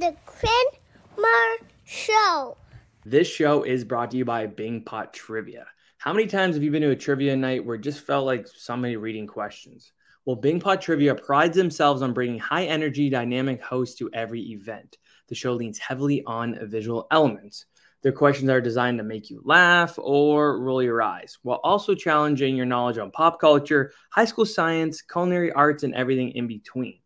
the Quinn Show. This show is brought to you by Bingpot Trivia. How many times have you been to a trivia night where it just felt like somebody reading questions? Well, Bingpot Trivia prides themselves on bringing high energy, dynamic hosts to every event. The show leans heavily on visual elements. Their questions are designed to make you laugh or roll your eyes, while also challenging your knowledge on pop culture, high school science, culinary arts, and everything in between.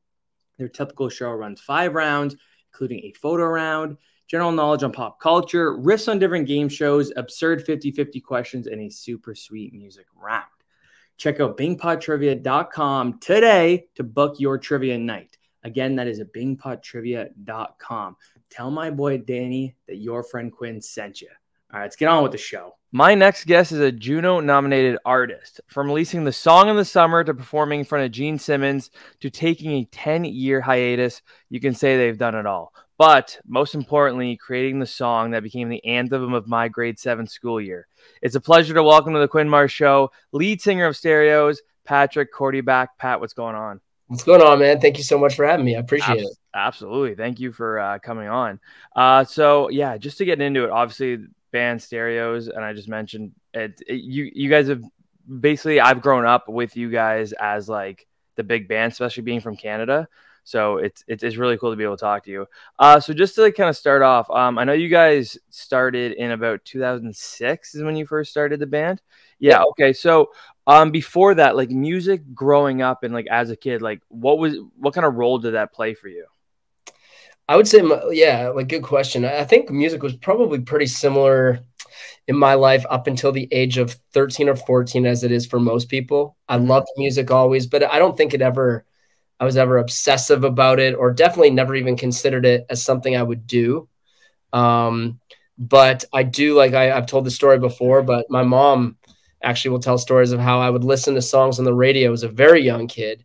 Their typical show runs five rounds, including a photo round, general knowledge on pop culture, riffs on different game shows, absurd 50 50 questions, and a super sweet music round. Check out bingpottrivia.com today to book your trivia night. Again, that is at bingpottrivia.com. Tell my boy Danny that your friend Quinn sent you. All right, let's get on with the show. My next guest is a Juno nominated artist. From releasing the song in the summer to performing in front of Gene Simmons to taking a 10 year hiatus, you can say they've done it all. But most importantly, creating the song that became the anthem of my grade seven school year. It's a pleasure to welcome to the Quinn Marr's Show, lead singer of Stereos, Patrick Kordyback. Pat, what's going on? What's going on, man? Thank you so much for having me. I appreciate it. Absolutely. Thank you for uh, coming on. Uh, so, yeah, just to get into it, obviously, band stereos, and I just mentioned it, it, you, you guys have basically, I've grown up with you guys as like the big band, especially being from Canada. So it's it's really cool to be able to talk to you. Uh, so just to like kind of start off, um, I know you guys started in about 2006 is when you first started the band. Yeah. yeah. Okay. So um, before that, like music growing up and like as a kid, like what was what kind of role did that play for you? I would say, yeah, like good question. I think music was probably pretty similar in my life up until the age of 13 or 14 as it is for most people. I mm-hmm. loved music always, but I don't think it ever I was ever obsessive about it or definitely never even considered it as something I would do. Um, but I do like I, I've told the story before, but my mom actually will tell stories of how I would listen to songs on the radio as a very young kid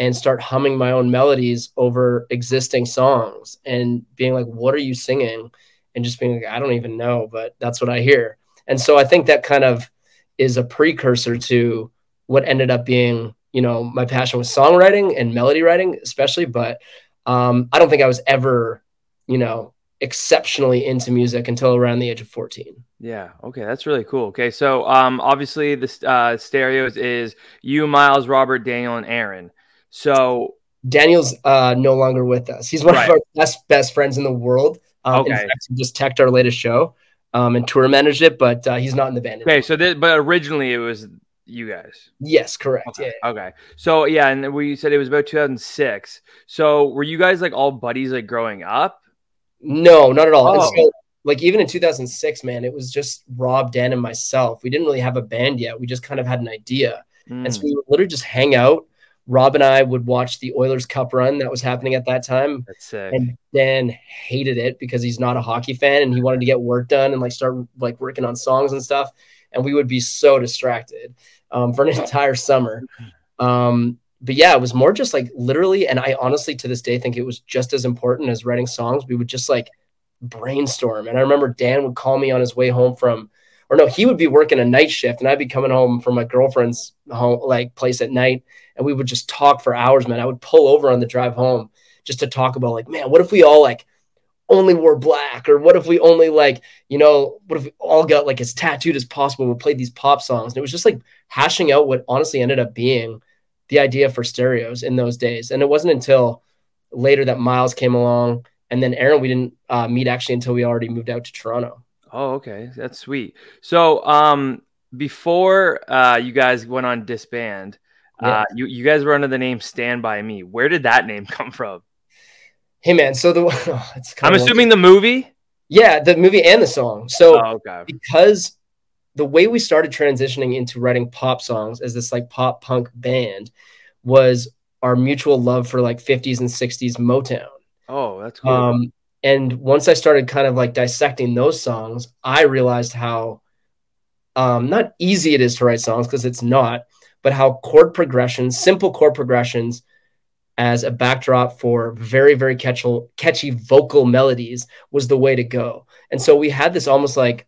and start humming my own melodies over existing songs and being like, What are you singing? And just being like, I don't even know, but that's what I hear. And so I think that kind of is a precursor to what ended up being, you know, my passion with songwriting and melody writing, especially. But um, I don't think I was ever, you know, exceptionally into music until around the age of 14. Yeah. Okay. That's really cool. Okay. So, um, obviously the uh, stereos is you, Miles, Robert, Daniel, and Aaron. So Daniel's uh, no longer with us. He's one right. of our best, best friends in the world. Um, okay. Fact, he just teched our latest show um, and tour managed it, but uh, he's not in the band. Anymore. Okay. So, th- but originally it was you guys. Yes, correct. Okay. Yeah. Okay. So yeah, and we said it was about 2006. So were you guys like all buddies like growing up? No, not at all. Oh. So, like even in 2006, man, it was just Rob, Dan, and myself. We didn't really have a band yet. We just kind of had an idea, mm. and so we would literally just hang out. Rob and I would watch the Oilers Cup run that was happening at that time. And Dan hated it because he's not a hockey fan and he wanted to get work done and like start like working on songs and stuff. And we would be so distracted um, for an entire summer. Um, but yeah, it was more just like literally, and I honestly to this day think it was just as important as writing songs. We would just like brainstorm. And I remember Dan would call me on his way home from, or no, he would be working a night shift, and I'd be coming home from my girlfriend's home like place at night, and we would just talk for hours, man. I would pull over on the drive home just to talk about like, man, what if we all like only wore black, or what if we only like, you know, what if we all got like as tattooed as possible? We played these pop songs, and it was just like hashing out what honestly ended up being the idea for stereos in those days. And it wasn't until later that Miles came along, and then Aaron we didn't uh, meet actually until we already moved out to Toronto. Oh, okay, that's sweet. So, um, before uh, you guys went on disband, uh, yeah. uh, you you guys were under the name Stand by Me. Where did that name come from? Hey man, so the oh, I'm assuming the movie. Yeah, the movie and the song. So oh, okay. because the way we started transitioning into writing pop songs as this like pop punk band was our mutual love for like 50s and 60s Motown. Oh, that's cool. Um, and once I started kind of like dissecting those songs, I realized how um, not easy it is to write songs because it's not, but how chord progressions, simple chord progressions, as a backdrop for very very catchy catchy vocal melodies was the way to go. And so we had this almost like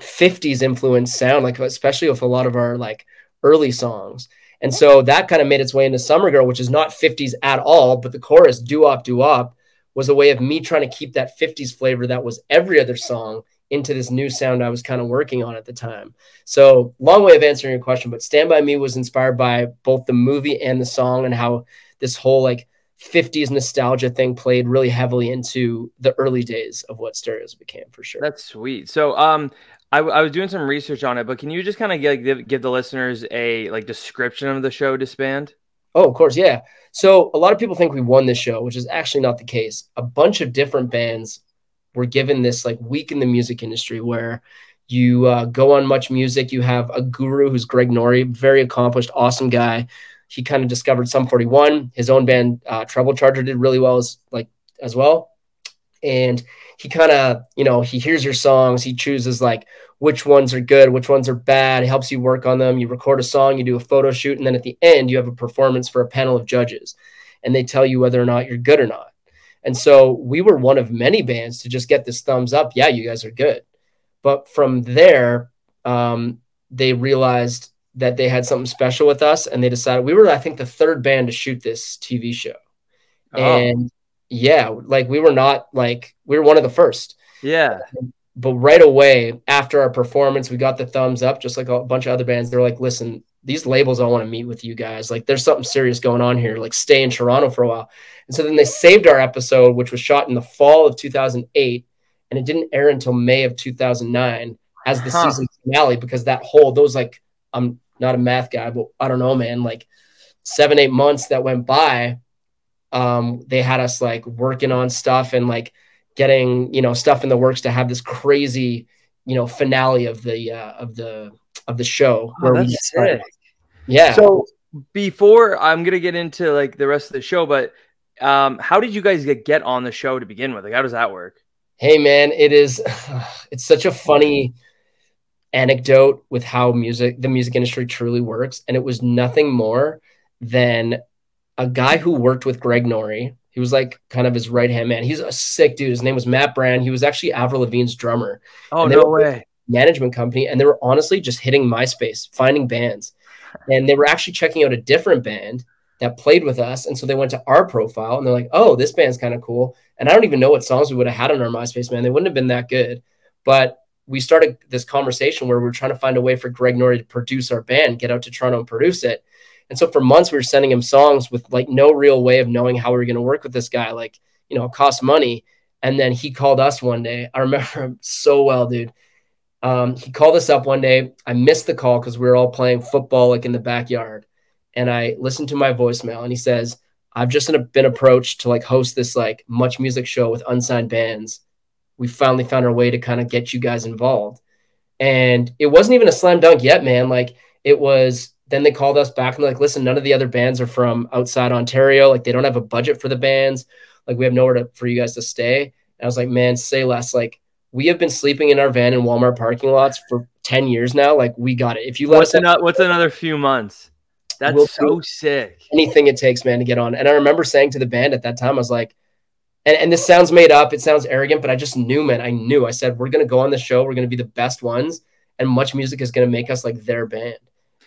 50s influence sound, like especially with a lot of our like early songs. And so that kind of made its way into Summer Girl, which is not 50s at all, but the chorus, do up, do up, was a way of me trying to keep that 50s flavor that was every other song into this new sound I was kind of working on at the time. So, long way of answering your question, but Stand By Me was inspired by both the movie and the song and how this whole like 50s nostalgia thing played really heavily into the early days of what stereos became for sure. That's sweet. So, um, I, I was doing some research on it, but can you just kind of give, give the listeners a like description of the show Disband? Oh, of course, yeah. So a lot of people think we won this show, which is actually not the case. A bunch of different bands were given this like week in the music industry where you uh, go on Much Music. You have a guru who's Greg Nori, very accomplished, awesome guy. He kind of discovered Sum 41. His own band, uh, Treble Charger, did really well as like as well. And he kind of, you know, he hears your songs. He chooses like which ones are good, which ones are bad. He helps you work on them. You record a song, you do a photo shoot, and then at the end, you have a performance for a panel of judges, and they tell you whether or not you're good or not. And so we were one of many bands to just get this thumbs up. Yeah, you guys are good. But from there, um, they realized that they had something special with us, and they decided we were, I think, the third band to shoot this TV show. Oh. And yeah, like we were not like we were one of the first. Yeah. But right away after our performance, we got the thumbs up, just like a bunch of other bands. They're like, listen, these labels all want to meet with you guys. Like, there's something serious going on here. Like, stay in Toronto for a while. And so then they saved our episode, which was shot in the fall of 2008, and it didn't air until May of 2009 as the huh. season finale because that whole those like I'm not a math guy, but I don't know, man. Like seven eight months that went by, um, they had us like working on stuff and like getting you know stuff in the works to have this crazy you know finale of the uh, of the of the show oh, where we sick. yeah. So before i'm gonna get into like the rest of the show but um how did you guys get, get on the show to begin with? Like how does that work? Hey man it is it's such a funny anecdote with how music the music industry truly works and it was nothing more than a guy who worked with greg nori he was like kind of his right hand man. He's a sick dude. His name was Matt Brann. He was actually Avril Lavigne's drummer. Oh no way! Management company, and they were honestly just hitting MySpace, finding bands, and they were actually checking out a different band that played with us. And so they went to our profile and they're like, "Oh, this band's kind of cool." And I don't even know what songs we would have had on our MySpace, man. They wouldn't have been that good, but we started this conversation where we are trying to find a way for Greg Nori to produce our band, get out to Toronto and produce it. And so for months we were sending him songs with like no real way of knowing how we were going to work with this guy. Like, you know, it cost money. And then he called us one day. I remember him so well, dude. Um, he called us up one day. I missed the call because we were all playing football like in the backyard. And I listened to my voicemail and he says, I've just been approached to like host this like much music show with unsigned bands. We finally found our way to kind of get you guys involved. And it wasn't even a slam dunk yet, man. Like it was then they called us back and like, listen, none of the other bands are from outside Ontario. Like they don't have a budget for the bands. Like we have nowhere to, for you guys to stay. And I was like, man, say less. Like we have been sleeping in our van in Walmart parking lots for 10 years now. Like we got it. If you let what's, another, what's another few months? That's we'll so sick. Anything it takes, man, to get on. And I remember saying to the band at that time, I was like, and, and this sounds made up, it sounds arrogant, but I just knew, man. I knew. I said, we're gonna go on the show, we're gonna be the best ones, and much music is gonna make us like their band.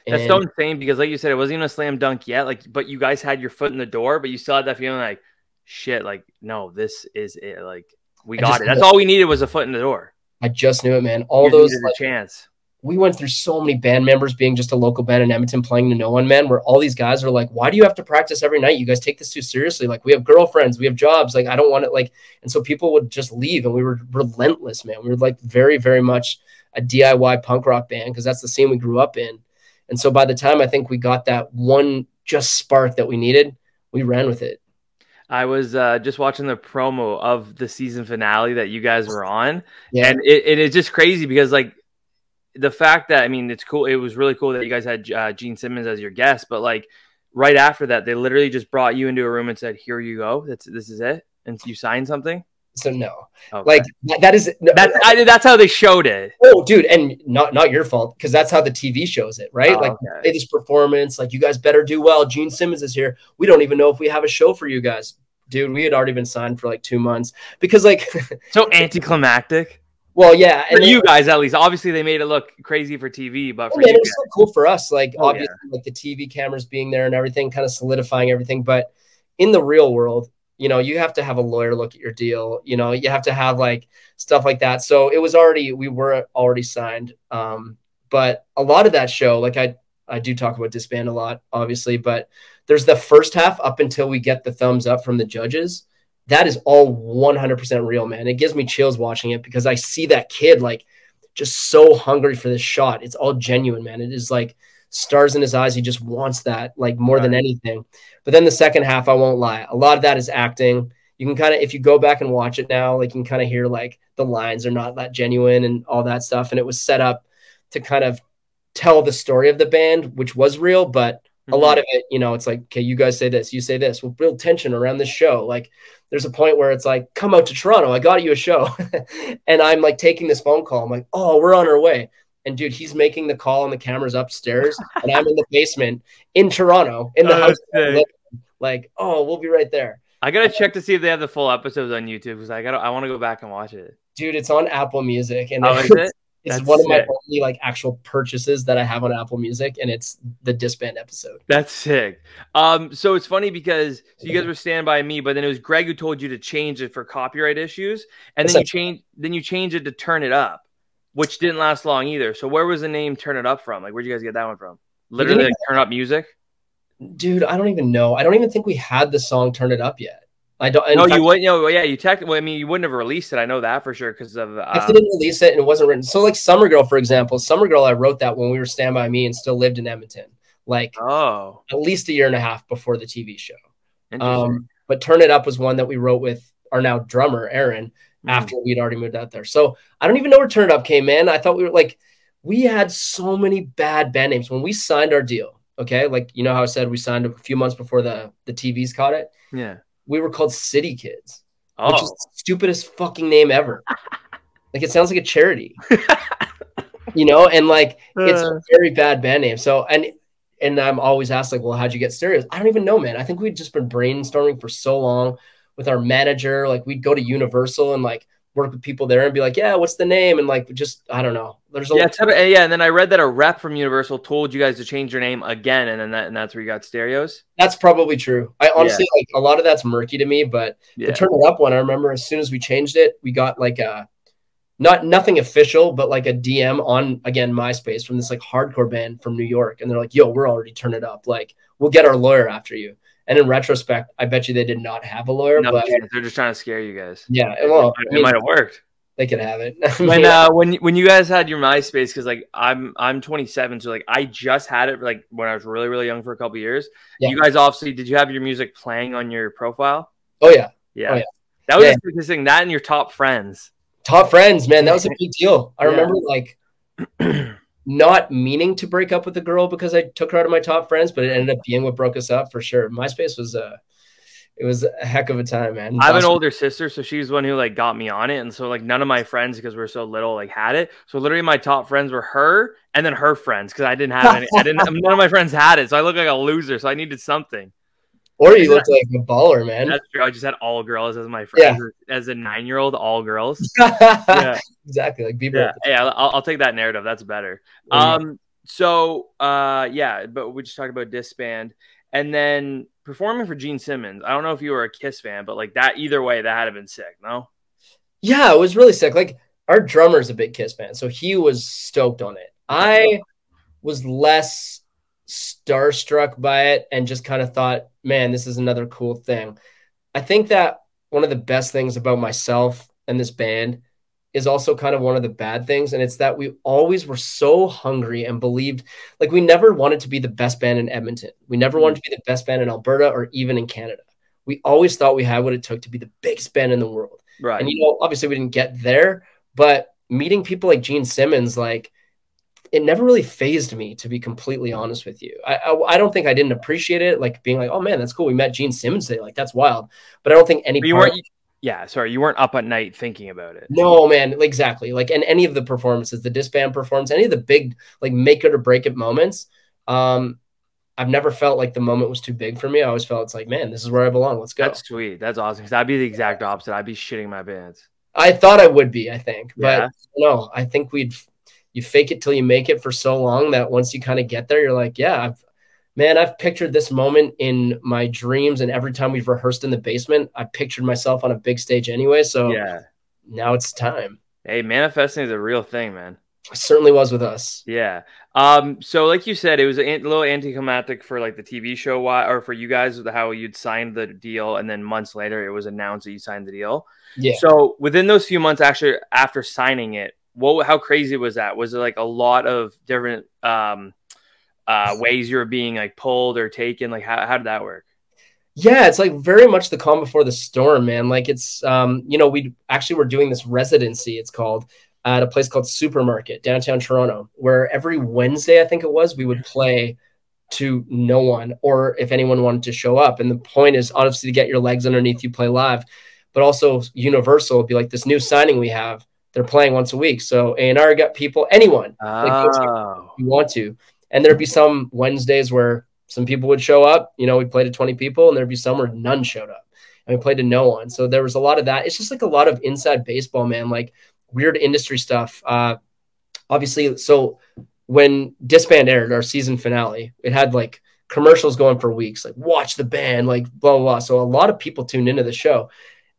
That's and, so insane because, like you said, it wasn't even a slam dunk yet. Like, but you guys had your foot in the door, but you still had that feeling like, shit, like, no, this is it. Like, we got it. That's all we needed was a foot in the door. I just knew it, man. All you those like, chance. We went through so many band members being just a local band in Edmonton playing to no one, man. Where all these guys are like, "Why do you have to practice every night? You guys take this too seriously. Like, we have girlfriends, we have jobs. Like, I don't want it. Like, and so people would just leave, and we were relentless, man. We were like very, very much a DIY punk rock band because that's the scene we grew up in. And so by the time I think we got that one just spark that we needed, we ran with it. I was uh, just watching the promo of the season finale that you guys were on, yeah. and it, it is just crazy because like the fact that I mean it's cool. It was really cool that you guys had uh, Gene Simmons as your guest, but like right after that, they literally just brought you into a room and said, "Here you go. That's this is it," and you signed something. So no, okay. like that, that is that's I, that's how they showed it. Oh, dude, and not not your fault because that's how the TV shows it, right? Oh, like okay. this performance, like you guys better do well. Gene Simmons is here. We don't even know if we have a show for you guys, dude. We had already been signed for like two months because like so anticlimactic. Well, yeah, for you guys at least. Obviously, they made it look crazy for TV, but oh, for oh, man, it was so cool for us. Like oh, obviously, yeah. like the TV cameras being there and everything, kind of solidifying everything. But in the real world, you know, you have to have a lawyer look at your deal. You know, you have to have like stuff like that. So it was already we were already signed. Um, but a lot of that show, like I I do talk about disband a lot, obviously, but there's the first half up until we get the thumbs up from the judges. That is all 100% real, man. It gives me chills watching it because I see that kid like just so hungry for this shot. It's all genuine, man. It is like stars in his eyes. He just wants that like more right. than anything. But then the second half, I won't lie, a lot of that is acting. You can kind of, if you go back and watch it now, like you can kind of hear like the lines are not that genuine and all that stuff. And it was set up to kind of tell the story of the band, which was real, but mm-hmm. a lot of it, you know, it's like, okay, you guys say this, you say this. We'll build tension around this show. Like there's a point where it's like, come out to Toronto. I got you a show. and I'm like taking this phone call. I'm like, oh, we're on our way. And dude, he's making the call and the camera's upstairs, and I'm in the basement in Toronto in the oh, house. Like, oh, we'll be right there. I gotta check to see if they have the full episodes on YouTube because I gotta I want to go back and watch it. Dude, it's on Apple Music, and oh, it? It's That's one of my only like actual purchases that I have on Apple Music, and it's the disband episode. That's sick. Um, so it's funny because so you guys were stand by me, but then it was Greg who told you to change it for copyright issues, and then you change then you change it to turn it up, which didn't last long either. So where was the name Turn It Up from? Like where'd you guys get that one from? Literally like, turn up music. Dude, I don't even know. I don't even think we had the song Turn It Up yet. I don't. No, fact, you wouldn't. You know, yeah, you technically. I mean, you wouldn't have released it. I know that for sure because of. Um, if they didn't release it and it wasn't written, so like Summer Girl, for example, Summer Girl, I wrote that when we were Stand by Me and still lived in Edmonton, like oh, at least a year and a half before the TV show. Um, but Turn It Up was one that we wrote with our now drummer Aaron mm. after we'd already moved out there. So I don't even know where Turn It Up came in. I thought we were like, we had so many bad band names when we signed our deal. Okay, like you know how I said we signed a few months before the the TVs caught it. Yeah we were called City Kids, oh. which is oh. the stupidest fucking name ever. like it sounds like a charity, you know, and like it's a uh. very bad band name. So and and I'm always asked like, well, how'd you get stereos? I don't even know, man. I think we'd just been brainstorming for so long with our manager. Like we'd go to Universal and like work with people there and be like, yeah, what's the name? And like, just I don't know. There's a yeah, eh, yeah. And then I read that a rep from Universal told you guys to change your name again, and then that and that's where you got stereos. That's probably true. I honestly yeah. like a lot of that's murky to me, but yeah. the turn it up one, I remember as soon as we changed it, we got like a not nothing official, but like a DM on again MySpace from this like hardcore band from New York, and they're like, "Yo, we're already turn it up. Like, we'll get our lawyer after you." And in retrospect, I bet you they did not have a lawyer. No, but they're just trying to scare you guys. Yeah, well, it, I mean, might have worked. They could have it. when yeah. uh, when when you guys had your MySpace, because like I'm I'm 27, so like I just had it like when I was really really young for a couple years. Yeah. You guys obviously did you have your music playing on your profile? Oh yeah, yeah. Oh, yeah. That was thing. That and your top friends. Top friends, man. That was a big deal. I remember like not meaning to break up with a girl because I took her out of my top friends, but it ended up being what broke us up for sure. MySpace was uh it was a heck of a time, man. I have an older sister, so she's one who like got me on it, and so like none of my friends because we are so little like had it. So literally, my top friends were her and then her friends because I didn't have any. I didn't. none of my friends had it, so I looked like a loser. So I needed something. Or you looked like a baller, man. That's true. I just had all girls as my friends. Yeah. As a nine year old, all girls. yeah. Exactly. Like people. Yeah, yeah I'll, I'll, take that narrative. That's better. Um. So, uh, yeah, but we just talked about disband, and then performing for Gene Simmons. I don't know if you were a Kiss fan, but like that, either way, that had to been sick. No. Yeah, it was really sick. Like our drummer's a big Kiss fan, so he was stoked on it. I was less starstruck by it and just kind of thought, man, this is another cool thing. I think that one of the best things about myself and this band is also kind of one of the bad things. And it's that we always were so hungry and believed like we never wanted to be the best band in Edmonton. We never wanted to be the best band in Alberta or even in Canada. We always thought we had what it took to be the biggest band in the world. Right. And you know, obviously we didn't get there, but meeting people like Gene Simmons, like it never really phased me to be completely honest with you. I, I, I don't think I didn't appreciate it, like being like, oh man, that's cool. We met Gene Simmons today, like that's wild. But I don't think any. But you weren't. Yeah, sorry, you weren't up at night thinking about it. No, man, exactly. Like, and any of the performances, the disband performance, any of the big like make it or break it moments, um, I've never felt like the moment was too big for me. I always felt it's like, man, this is where I belong. Let's go. That's sweet. That's awesome. Cause I'd be the exact opposite. I'd be shitting my pants. I thought I would be. I think, yeah. but no, I think we'd you fake it till you make it for so long that once you kind of get there, you're like, yeah, I've man, I've pictured this moment in my dreams, and every time we've rehearsed in the basement, I pictured myself on a big stage anyway. So Yeah. now it's time. Hey, manifesting is a real thing, man. It certainly was with us. Yeah. Um. So, like you said, it was a little anticlimactic for like the TV show, why, or for you guys, how you'd signed the deal, and then months later, it was announced that you signed the deal. Yeah. So, within those few months, actually, after signing it, what? How crazy was that? Was it like a lot of different um, uh, ways you were being like pulled or taken? Like, how how did that work? Yeah, it's like very much the calm before the storm, man. Like it's um, you know, we actually were doing this residency, it's called, at a place called Supermarket, downtown Toronto, where every Wednesday, I think it was, we would play to no one or if anyone wanted to show up. And the point is obviously to get your legs underneath you play live, but also Universal would be like this new signing we have. They're playing once a week. So A&R got people, anyone Like, Oh, you want to. And there'd be some Wednesdays where some people would show up. You know, we played to 20 people, and there'd be some where none showed up. And we played to no one. So there was a lot of that. It's just like a lot of inside baseball, man, like weird industry stuff. Uh, obviously, so when Disband aired our season finale, it had like commercials going for weeks, like watch the band, like blah, blah, blah. So a lot of people tuned into the show.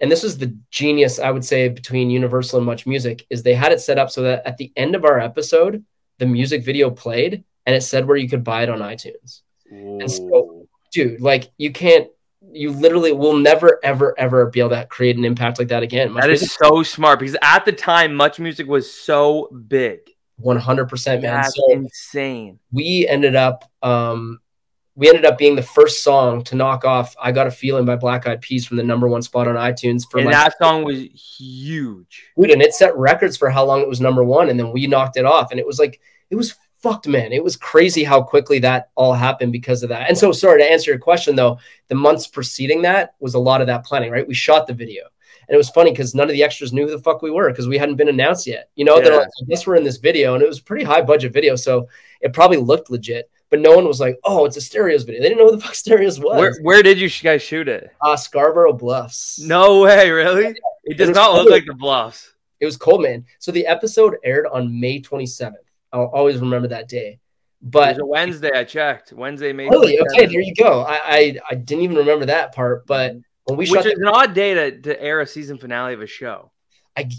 And this was the genius, I would say, between Universal and Much Music, is they had it set up so that at the end of our episode, the music video played and it said where you could buy it on iTunes. And so- Dude, like you can't, you literally will never, ever, ever be able to create an impact like that again. Much that is Music, so smart because at the time, Much Music was so big. 100%, man. That's So insane. we ended up, um, we ended up being the first song to knock off "I Got a Feeling" by Black Eyed Peas from the number one spot on iTunes for And like that song was huge. dude, and it set records for how long it was number one, and then we knocked it off, and it was like it was fucked, man. It was crazy how quickly that all happened because of that. And so, sorry to answer your question though, the months preceding that was a lot of that planning, right? We shot the video, and it was funny because none of the extras knew who the fuck we were because we hadn't been announced yet. You know, they're like, I guess we're in this video, and it was a pretty high budget video, so it probably looked legit. But no one was like, "Oh, it's a Stereos video." They didn't know who the fuck Stereos was. Where where did you guys shoot it? uh, Scarborough Bluffs. No way, really? It does was not look like the bluffs. It was cold, man. So the episode aired on May 27th. I'll always remember that day. It But was a Wednesday. I checked. Wednesday, May. really, 27th. okay, there you go. I, I I didn't even remember that part. But when we Which shot, is the, an odd day to, to air a season finale of a show. I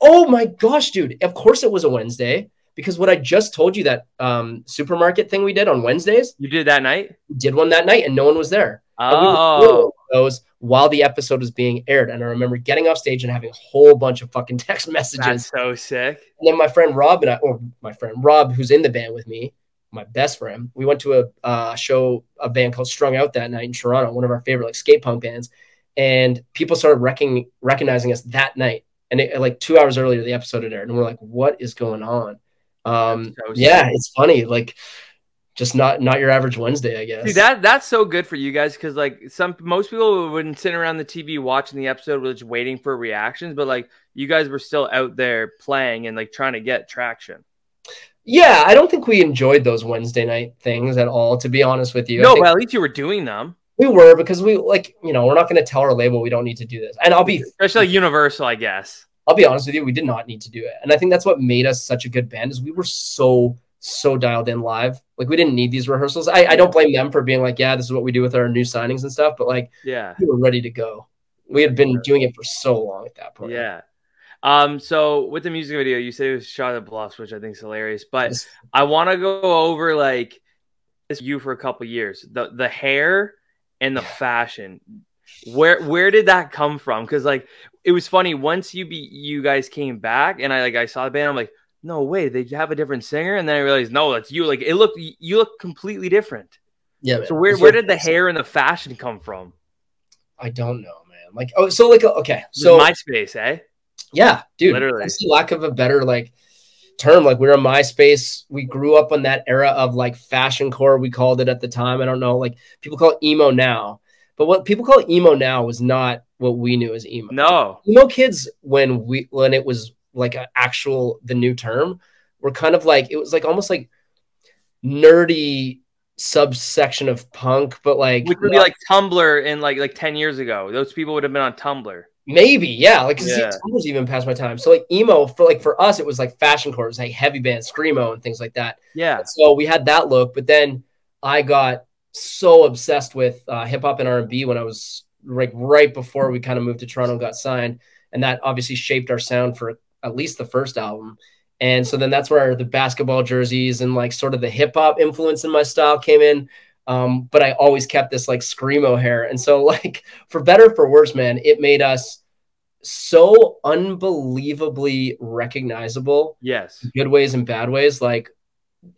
oh my gosh, dude! Of course it was a Wednesday because what I just told you that um, supermarket thing we did on Wednesdays, You did that night? did one that night and no one was there. We Oh, those while the episode was being aired, and I remember getting off stage and having a whole bunch of fucking text messages. that's so sick. And then my friend Rob and I, or my friend Rob, who's in the band with me, my best friend, we went to a uh, show, a band called Strung Out that night in Toronto, one of our favorite like skate punk bands. And people started recking, recognizing us that night. And it, like two hours earlier, the episode had aired. And we're like, what is going on? Um, yeah, it's funny. Like, just not not your average Wednesday, I guess. Dude, that that's so good for you guys because like some most people wouldn't sit around the TV watching the episode, with just waiting for reactions. But like you guys were still out there playing and like trying to get traction. yeah, I don't think we enjoyed those Wednesday night things at all, to be honest with you. No, at least you were doing them, we were because we like, you know, we're not going to tell our label we don't need to do this. And I'll be especially like Universal, I guess. I'll be honest with you, we did not need to do it. And I think that's what made us such a good band is we were so, so dialed in live. Like we didn't need these rehearsals. I, I don't blame them for being like, yeah, this is what we do with our new signings and stuff, but like Yeah, we were ready to go. We had been doing it for so long at that point. yeah. Um, so with the music video, you said it was shot at Bluffs, which I think is hilarious. But Yes. I want to go over like this you for a couple years. The the hair and the fashion. Where where did that come from? Because like it was funny once you be you guys came back and I like I saw the band. I'm like, no way, they have a different singer. And then I realized, no, that's you. Like it looked you look completely different. Yeah. So where where did the hair and the fashion come from? I don't know, man. Like, oh, so like, okay. So MySpace, eh? yeah, dude, Literally. that's the lack of a better like term. Like we're on MySpace. We grew up on that era of like fashion core. We called it at the time. I don't know. Like people call it emo now, but what people call emo now was not what we knew as emo. No. emo kids when we when it was like an actual the new term were kind of like it was like almost like nerdy subsection of punk, but like Which would be like Tumblr in like like 10 years ago. Those people would have been on Tumblr. Maybe, yeah. Like, Yeah. was even past my time. So, like, emo for like for us, it was like fashion core, it was like heavy band, screamo, and things like that. Yeah. So we had that look, but then I got so obsessed with uh, hip hop and R and B when I was like right before we kind of moved to Toronto and got signed, and that obviously shaped our sound for at least the first album. And so then that's where the basketball jerseys and like sort of the hip hop influence in my style came in. Um, but I always kept this like screamo hair, and so like for better for worse, man, it made us so unbelievably recognizable. Yes, good ways and bad ways. Like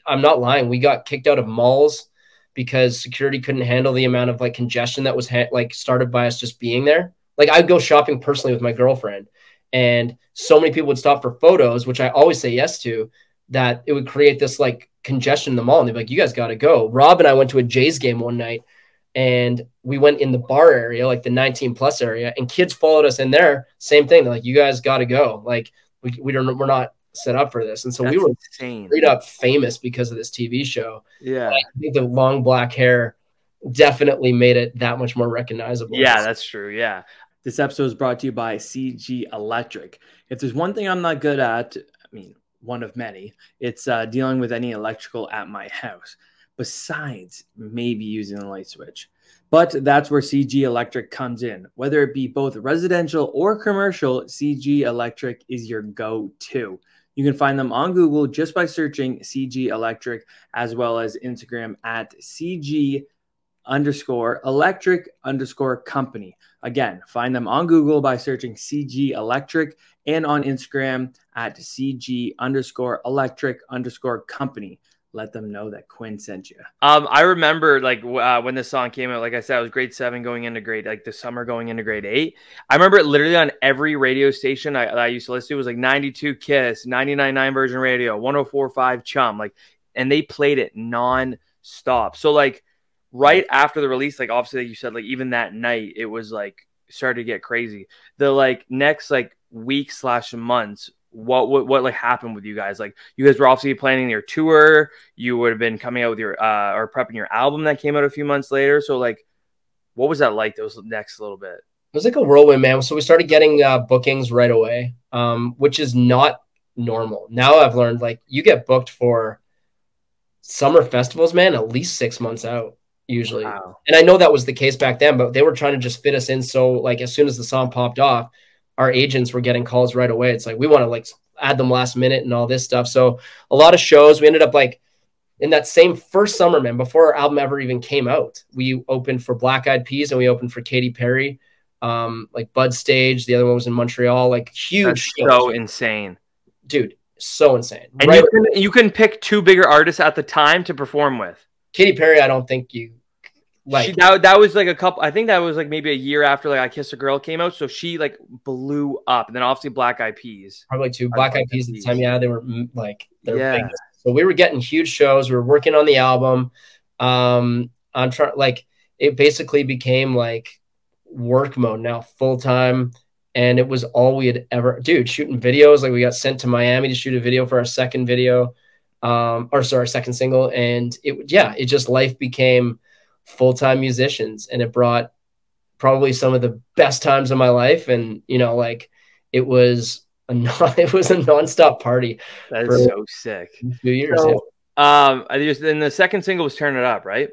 I'm not lying, we got kicked out of malls because security couldn't handle the amount of like congestion that was ha- like started by us just being there. Like I'd go shopping personally with my girlfriend, and so many people would stop for photos, which I always say yes to. That it would create this like congestion in the mall, and they'd be like, "You guys got to go." Rob and I went to a Jays game one night, and we went in the bar area, like the 19 plus area, and kids followed us in there. Same thing, They're like, "You guys got to go." Like we we don't we're not set up for this. And so That's we were insane. straight up famous because of this TV show. Yeah. I think the long black hair definitely made it that much more recognizable. Yeah, that's true. Yeah. This episode is brought to you by CG Electric. If there's one thing I'm not good at, I mean, one of many, it's uh, dealing with any electrical at my house, besides maybe using a light switch. But that's where CG Electric comes in. Whether it be both residential or commercial, CG Electric is your go to. You can find them on Google just by searching CG Electric, as well as Instagram at CG underscore electric underscore company. Again, find them on Google by searching CG Electric and on Instagram at CG underscore electric underscore company let them know that Quinn sent you. Um, I remember like uh, when this song came out. Like I said, I was grade seven going into grade like the summer going into grade eight. I remember it literally on every radio station I, I used to listen to. It was like ninety two Kiss, 99.9 Virgin Radio, 104.5 Chum, like, and they played it non stop. So like right after the release, like obviously like you said, like even that night, it was like started to get crazy. The like next like week slash months what, what what like happened with you guys? Like you guys were obviously planning your tour. You would have been coming out with your uh or prepping your album that came out a few months later. So like, what was that like? Those next little bit. It was like a whirlwind, man. So we started getting uh, bookings right away, um, which is not normal. Now I've learned like you get booked for summer festivals, man, at least six months out usually. Wow. And I know that was the case back then, but they were trying to just fit us in. So like as soon as the song popped off, our agents were getting calls right away. It's like we want to like add them last minute and all this stuff. So a lot of shows we ended up like in that same first summer, man, before our album ever even came out, we opened for Black Eyed Peas and we opened for Katy Perry, um, like Bud Stage. The other one was in Montreal, like huge. That's so insane, dude. So insane. And right. you can you can pick two bigger artists at the time to perform with. Katy Perry, I don't think you like she, that, that was like a couple i think that was like maybe a year after like i kissed a girl came out so she like blew up and then obviously black eyed peas. Probably two black eyed peas at the time yeah they were mm, like yeah. big. so we were getting huge shows we were working on the album um on trying like it basically became like work mode now full time and it was all we had ever dude shooting videos like we got sent to miami to shoot a video for our second video um or sorry second single and it yeah it just life became full-time musicians and it brought probably some of the best times of my life. And you know like it was a non, it was a nonstop party that is so sick. two years so, um i just then the second single was turn it up right?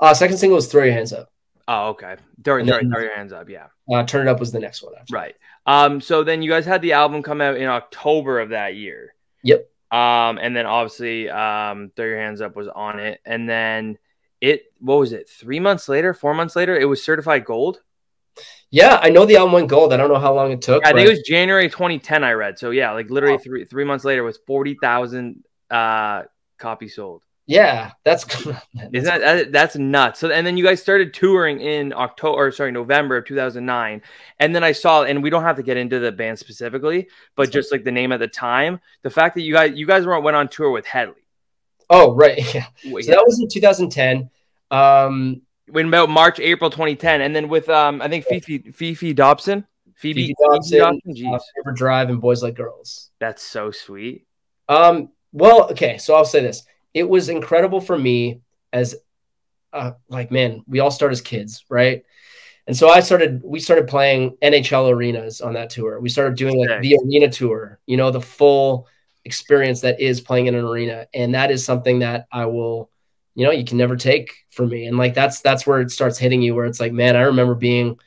Uh second single was throw your hands up. Oh okay. Throw, throw, throw your hands up yeah. Uh turn it up was the next one after. right. Um so then you guys had the album come out in october of that year. Yep. Um and then obviously um throw your hands up was on it. And then it what was it three months later four months later it was certified gold? Yeah i know the album went gold. I don't know how long it took i but... think it was january 2010 i read. So yeah like literally oh. three three months later was 40000 uh copies sold. Yeah that's is that, that, that's nuts. So and then you guys started touring in october or sorry november of 2009 and then i saw and we don't have to get into the band specifically but just like the name at the time the fact that you guys you guys went on tour with Hedley Oh, right. Yeah. So that was in 2010. Um, when about March, April 2010, and then with um, I think Fifi, Fefe Dobson, Phoebe, Dobson, Fefe Dobson uh, Drive, and Boys Like Girls. That's so sweet. Um, well, okay, so I'll say this: it was incredible for me as, uh, like, man, we all start as kids, right? And so I started, we started playing NHL arenas on that tour. We started doing like the arena tour, you know, the full experience that is playing in an arena. And that is something that I will you know, you can never take from me. And like that's that's where it starts hitting you, where it's like, man, I remember being,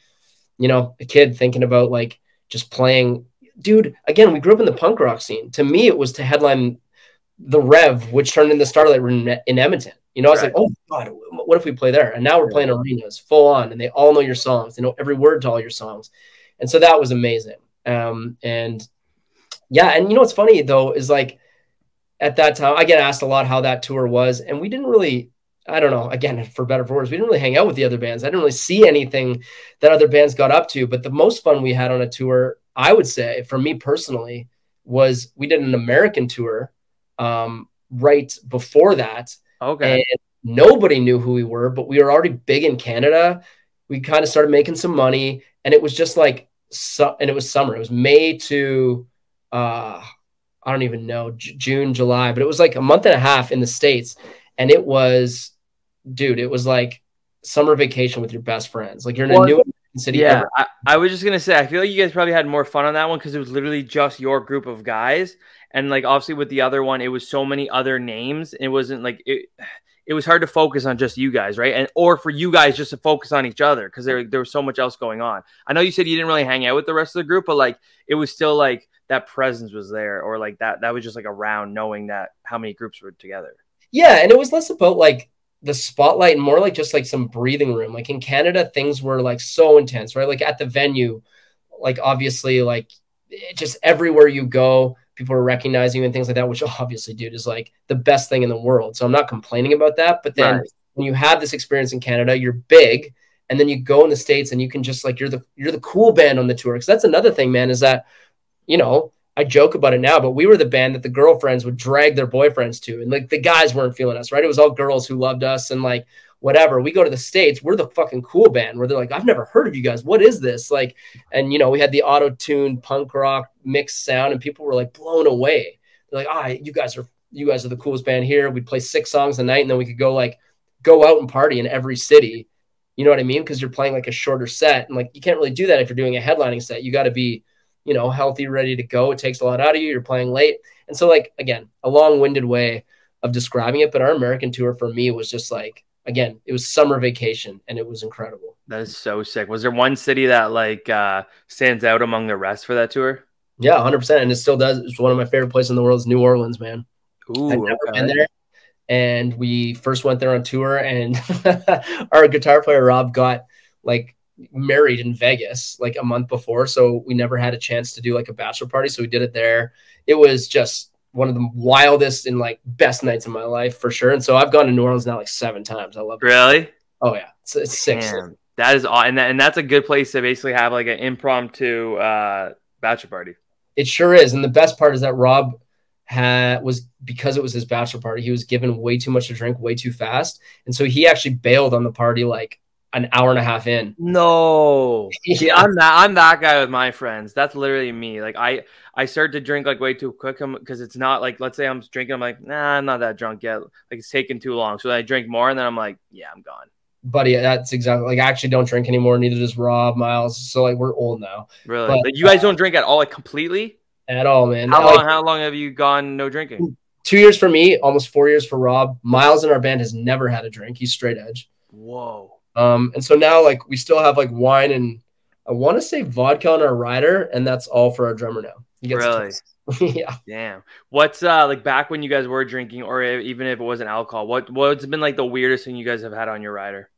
you know, a kid thinking about like just playing. Dude, again, we grew up in the punk rock scene. To me, it was to headline the Rev, which turned into Starlite in, Edmonton. You know, I was right. like, oh God, what if we play there? And now we're playing arenas full on, and they all know your songs. They know every word to all your songs, and so that was amazing. Um, and yeah, and you know what's funny though is like at that time, I get asked a lot how that tour was, and we didn't really. I don't know. Again, for better or for worse, we didn't really hang out with the other bands. I didn't really see anything that other bands got up to. But the most fun we had on a tour, I would say, for me personally, was we did an American tour um, right before that. Okay. And nobody knew who we were, but we were already big in Canada. We kind of started making some money, and it was just like, su- and it was summer. It was May to uh, I don't even know, J- June, July, but it was like a month and a half in the States. And it was, dude, it was like summer vacation with your best friends. Like you're in well, a new city. Yeah. I, I, was just going to say, I feel like you guys probably had more fun on that one because it was literally just your group of guys. And like, obviously, with the other one, it was so many other names. It wasn't like it. It was hard to focus on just you guys, right? And or for you guys just to focus on each other because there there was so much else going on. I know you said you didn't really hang out with the rest of the group, but like it was still like that presence was there or like that that was just like around knowing that how many groups were together. Yeah and it was less about like the spotlight and more like just like some breathing room. Like in canada things were like so intense right? Like at the venue like obviously like just everywhere you go people are recognizing you and things like that which obviously dude is like the best thing in the world. So i'm not complaining about that but then right. when you have this experience in canada you're big and then you go in the states and you can just like you're the you're the cool band on the tour. Because that's another thing man is that you know, I joke about it now, but we were the band that the girlfriends would drag their boyfriends to. And like the guys weren't feeling us, right? It was all girls who loved us and like whatever. We go to the States, we're the fucking cool band where they're like, I've never heard of you guys. What is this? Like, and you know, we had the auto tune punk rock mixed sound and people were like blown away. They're like, ah, you guys are you guys are the coolest band here. We'd play six songs a night and then we could go like go out and party in every city. You know what I mean? Because you're playing like a shorter set. And like you can't really do that if you're doing a headlining set. You got to be you know, healthy, ready to go. It takes a lot out of you. You're playing late. And so, like, again, a long winded way of describing it. But our American tour for me was just like, again, it was summer vacation and it was incredible. That is so sick. Was there one city that like uh, stands out among the rest for that tour? Yeah, 100%. And it still does. It's one of my favorite places in the world is New Orleans, man. Ooh, I've never okay. been there. And we first went there on tour, and our guitar player, Rob, got like married in Vegas like a month before, so we never had a chance to do like a bachelor party. So we did it there. It was just one of the wildest and like best nights of my life for sure. And so I've gone to New Orleans now like seven times. I love it. Really? Oh yeah, it's, it's sick. That is all, and that, and that's a good place to basically have like an impromptu uh, bachelor party. It sure is, and the best part is that Rob had was because it was his bachelor party. He was given way too much to drink, way too fast, and so he actually bailed on the party like an hour and a half in. No, yeah. I'm that I'm that guy with my friends. That's literally me. Like I I start to drink like way too quick because it's not like let's say I'm drinking. I'm like nah, I'm not that drunk yet. Like it's taking too long. So I drink more and then I'm like yeah, I'm gone. Buddy, that's exactly like I actually don't drink anymore. Neither does Rob Miles. So like we're old now. Really? But, like, you guys uh, don't drink at all, like completely? At all, man. How like, long? How long have you gone no drinking? Two years for me, almost four years for Rob. Miles in our band has never had a drink. He's straight edge. Whoa. Um, and so now like we still have like wine and I want to say vodka on our rider, and that's all for our drummer now. really? yeah. Damn. What's uh like back when you guys were drinking, or even if it wasn't alcohol? What what's been like the weirdest thing you guys have had on your rider?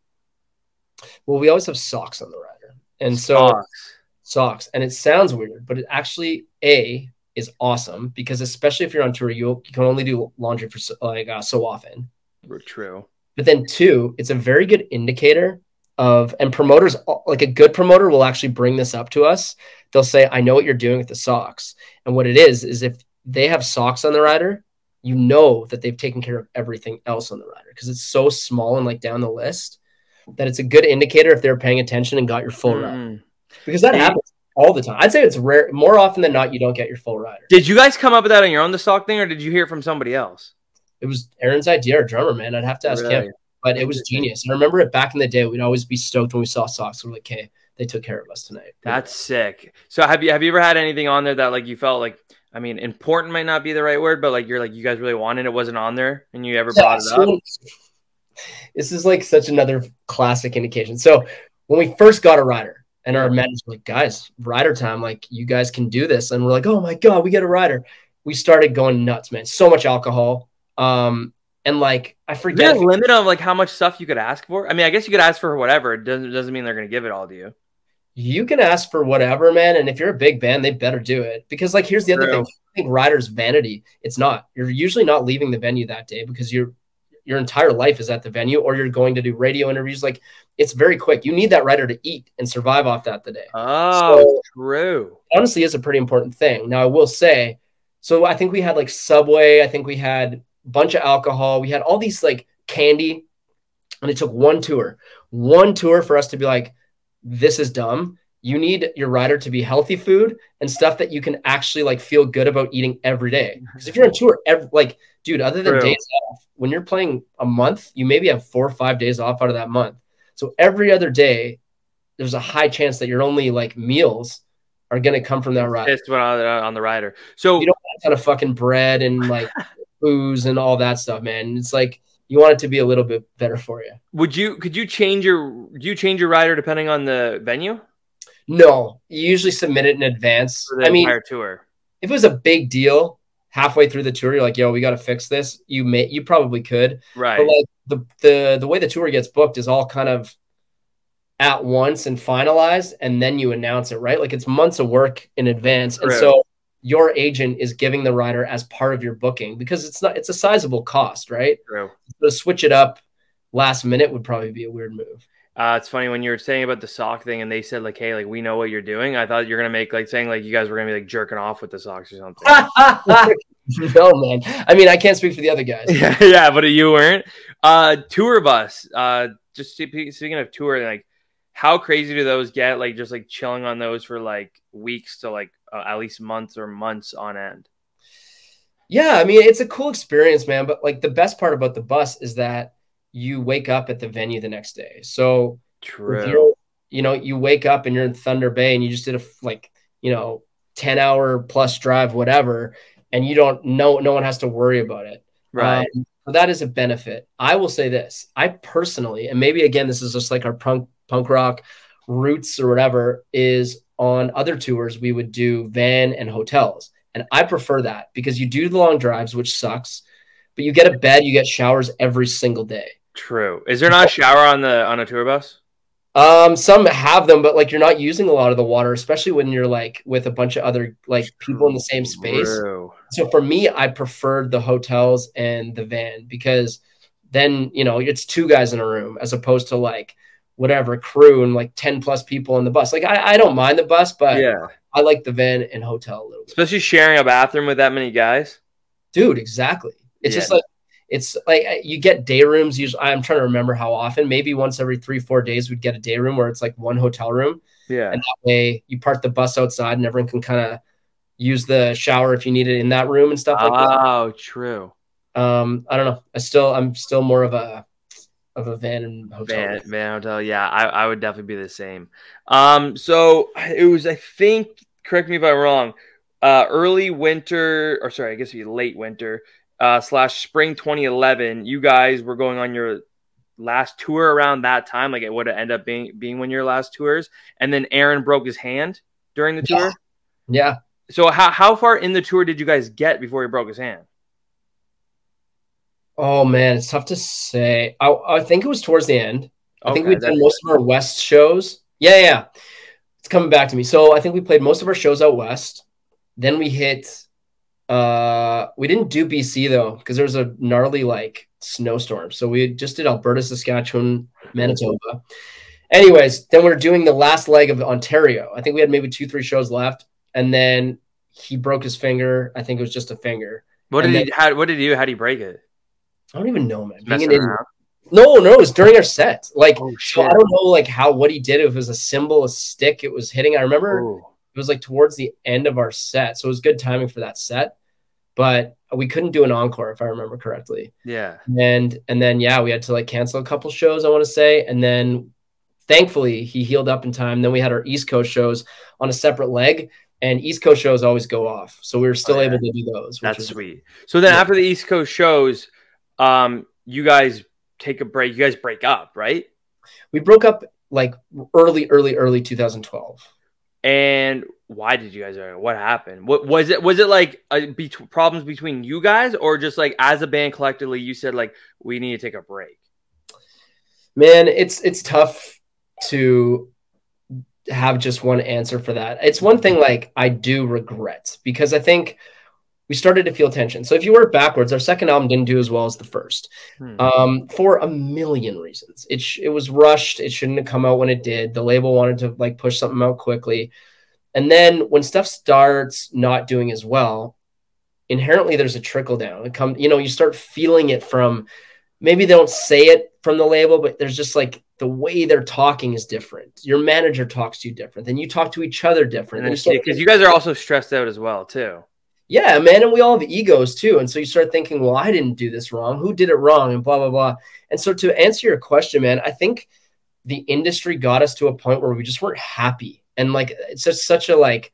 Well, we always have socks on the rider, and so socks, socks. and it sounds weird, but it actually a is awesome because especially if you're on tour, you you can only do laundry for so, like uh, so often. True. But then two, it's a very good indicator of and promoters like a good promoter will actually bring this up to us. They'll say, "I know what you're doing with the socks." And what it is is if they have socks on the rider, you know that they've taken care of everything else on the rider because it's so small and like down the list that it's a good indicator if they're paying attention and got your full mm. Because that happens all the time. I'd say it's rare more often than not you don't get your full rider. Did you guys come up with that on your own the sock thing or did you hear from somebody else? It was Aaron's idea, our drummer, man. I'd have to ask really? him, but it was genius. And I remember it back in the day. We'd always be stoked when we saw socks. We're like, hey, they took care of us tonight. That's sick. So have you have you ever had anything on there that like you felt like I mean important might not be the right word, but like you're like you guys really wanted it wasn't on there and you ever yeah, brought it so, up? this is like such another classic indication. So when we first got a rider and our manager like, guys, rider time, like you guys can do this. And we're like, oh my God, we get a rider. We started going nuts, man. So much alcohol. Um, and like I forget Is there a limit on like how much stuff you could ask for. I mean, I guess you could ask for whatever. It doesn't doesn't mean they're gonna give it all to you. you can ask for whatever, man. And if you're a big band, they better do it. Because like here's the other thing. I think riders vanity. It's not. You're usually not leaving the venue that day because you're your entire life is at the venue or you're going to do radio interviews. Like it's very quick. You need that rider to eat and survive off that the day. Oh, So- true. honestly is a pretty important thing. Now I will say, so I think we had like Subway, I think we had bunch of alcohol, we had all these like candy, and it took one tour, one tour for us to be like, this is dumb. You need your rider to be healthy food and stuff that you can actually like feel good about eating every day. Because if you're on tour, every, like, dude, other than True. days off, when you're playing a month, you maybe have four or five days off out of that month. So every other day, there's a high chance that your only like meals are going to come from that rider. On, on the rider. So You don't want a ton of fucking bread and like booze and all that stuff, man. It's like you want it to be a little bit better for you. would you could you change your do you change your rider depending on the venue No, you usually submit it in advance. for the I mean, tour? if it was a big deal halfway through the tour, you're like, yo, we got to fix this. You may, you probably could, Right. but like the the the way the tour gets booked is all kind of at once and finalized, and then you announce it, right? Like it's months of work in advance, and Correct. so your agent is giving the rider as part of your booking because it's not it's a sizable cost, right? True. to switch it up last minute would probably be a weird move. Uh, it's funny when you were saying about the sock thing, and they said like, "Hey, like we know what you're doing." I thought you're gonna make like saying like you guys were gonna be like jerking off with the socks or something. no, man. I mean, I can't speak for the other guys. yeah, yeah, but you weren't. Uh, tour bus. Uh, just speaking of tour, like how crazy do those get? Like just like chilling on those for like weeks to like uh, at least months or months on end. Yeah, I mean, it's a cool experience, man. But like the best part about the bus is that you wake up at the venue the next day. So True. you know, you wake up and you're in Thunder Bay and you just did a like, you know, 10 hour plus drive, whatever, and you don't know, no one has to worry about it. Right. Um, so that is a benefit. I will say this: I personally, and maybe again, this is just like our punk punk rock roots or whatever. Is on other tours we would do van and hotels, and I prefer that because you do the long drives, which sucks, but you get a bed, you get showers every single day. True. Is there not a shower on the on a tour bus? Um, some have them, but like you're not using a lot of the water, especially when you're like with a bunch of other like people in the same space. True. So for me, I preferred the hotels and the van because then you know it's two guys in a room as opposed to like whatever crew and like 10 plus people on the bus. Like I, I don't mind the bus, but Yeah. I like the van and hotel a little bit. Especially sharing a bathroom with that many guys. Dude, exactly. It's Yeah. just like it's like uh, you get day rooms. Usually, I'm trying to remember how often. Maybe once every three, four days, we'd get a day room where it's like one hotel room. Yeah. and that way you park the bus outside and everyone can kind of use the shower if you need it in that room and stuff like Oh, true. Um, I don't know. I still I'm still more of a of a van and hotel. Van, van hotel. Yeah, I, I would definitely be the same. Um, so it was, I think, correct me if I'm wrong, uh, early winter, or sorry, I guess it'd be late winter, uh, slash spring 2011. You guys were going on your last tour around that time. Like it would have ended up being being one of your last tours. And then Aaron broke his hand during the Yeah. tour. Yeah. So how how far in the tour did you guys get before he broke his hand? Oh man, it's tough to say. I, I think it was towards the end. I think we did most of our West shows. Yeah, yeah. It's coming back to me. So I think we played most of our shows out west. Then we hit uh we didn't do BC though, because there was a gnarly like snowstorm. So we just did Alberta, Saskatchewan, Manitoba. Anyways, then we are doing the last leg of Ontario. I think we had maybe two, three shows left. And then he broke his finger. I think it was just a finger. What did And he how, what did he do? How did he break it? I don't even know, man. Being an. No, no, it was during our set. Like Oh so I don't know like how what he did. If it was a cymbal, a stick, it was hitting. I remember Ooh. it was like towards the end of our set, so it was good timing for that set. But we couldn't do an encore if I remember correctly. Yeah. And and then yeah, we had to like cancel a couple shows. I want to say, and then thankfully he healed up in time. Then we had our East Coast shows on a separate leg, and East Coast shows always go off, so we were still Oh, yeah. able to do those. Which That's was, sweet. So then Yeah. after the East Coast shows, um, you guys take a break? You guys break up, right? We broke up like early, early, early 2012. And why did you guys? What happened? What was it? Was it like a, be- problems between you guys, or just like as a band collectively, you said like we need to take a break? Man, it's it's tough to have just one answer for that. It's one thing like I do regret because I think we started to feel tension. So if you work backwards, our second album didn't do as well as the first, hmm. um, for a million reasons. It sh- it was rushed. It shouldn't have come out when it did. The label wanted to like push something out quickly, and then when stuff starts not doing as well, inherently there's a trickle down. It come, you know, you start feeling it from. Maybe they don't say it from the label, but there's just like the way they're talking is different. Your manager talks to you different, then you talk to each other different. Because you guys are also stressed out as well, too yeah, man, and we all have egos too. And so you start thinking, well, I didn't do this wrong. Who did it wrong? And blah, blah, blah. And so to answer your question, man, I think the industry got us to a point where we just weren't happy. And like it's just such a like,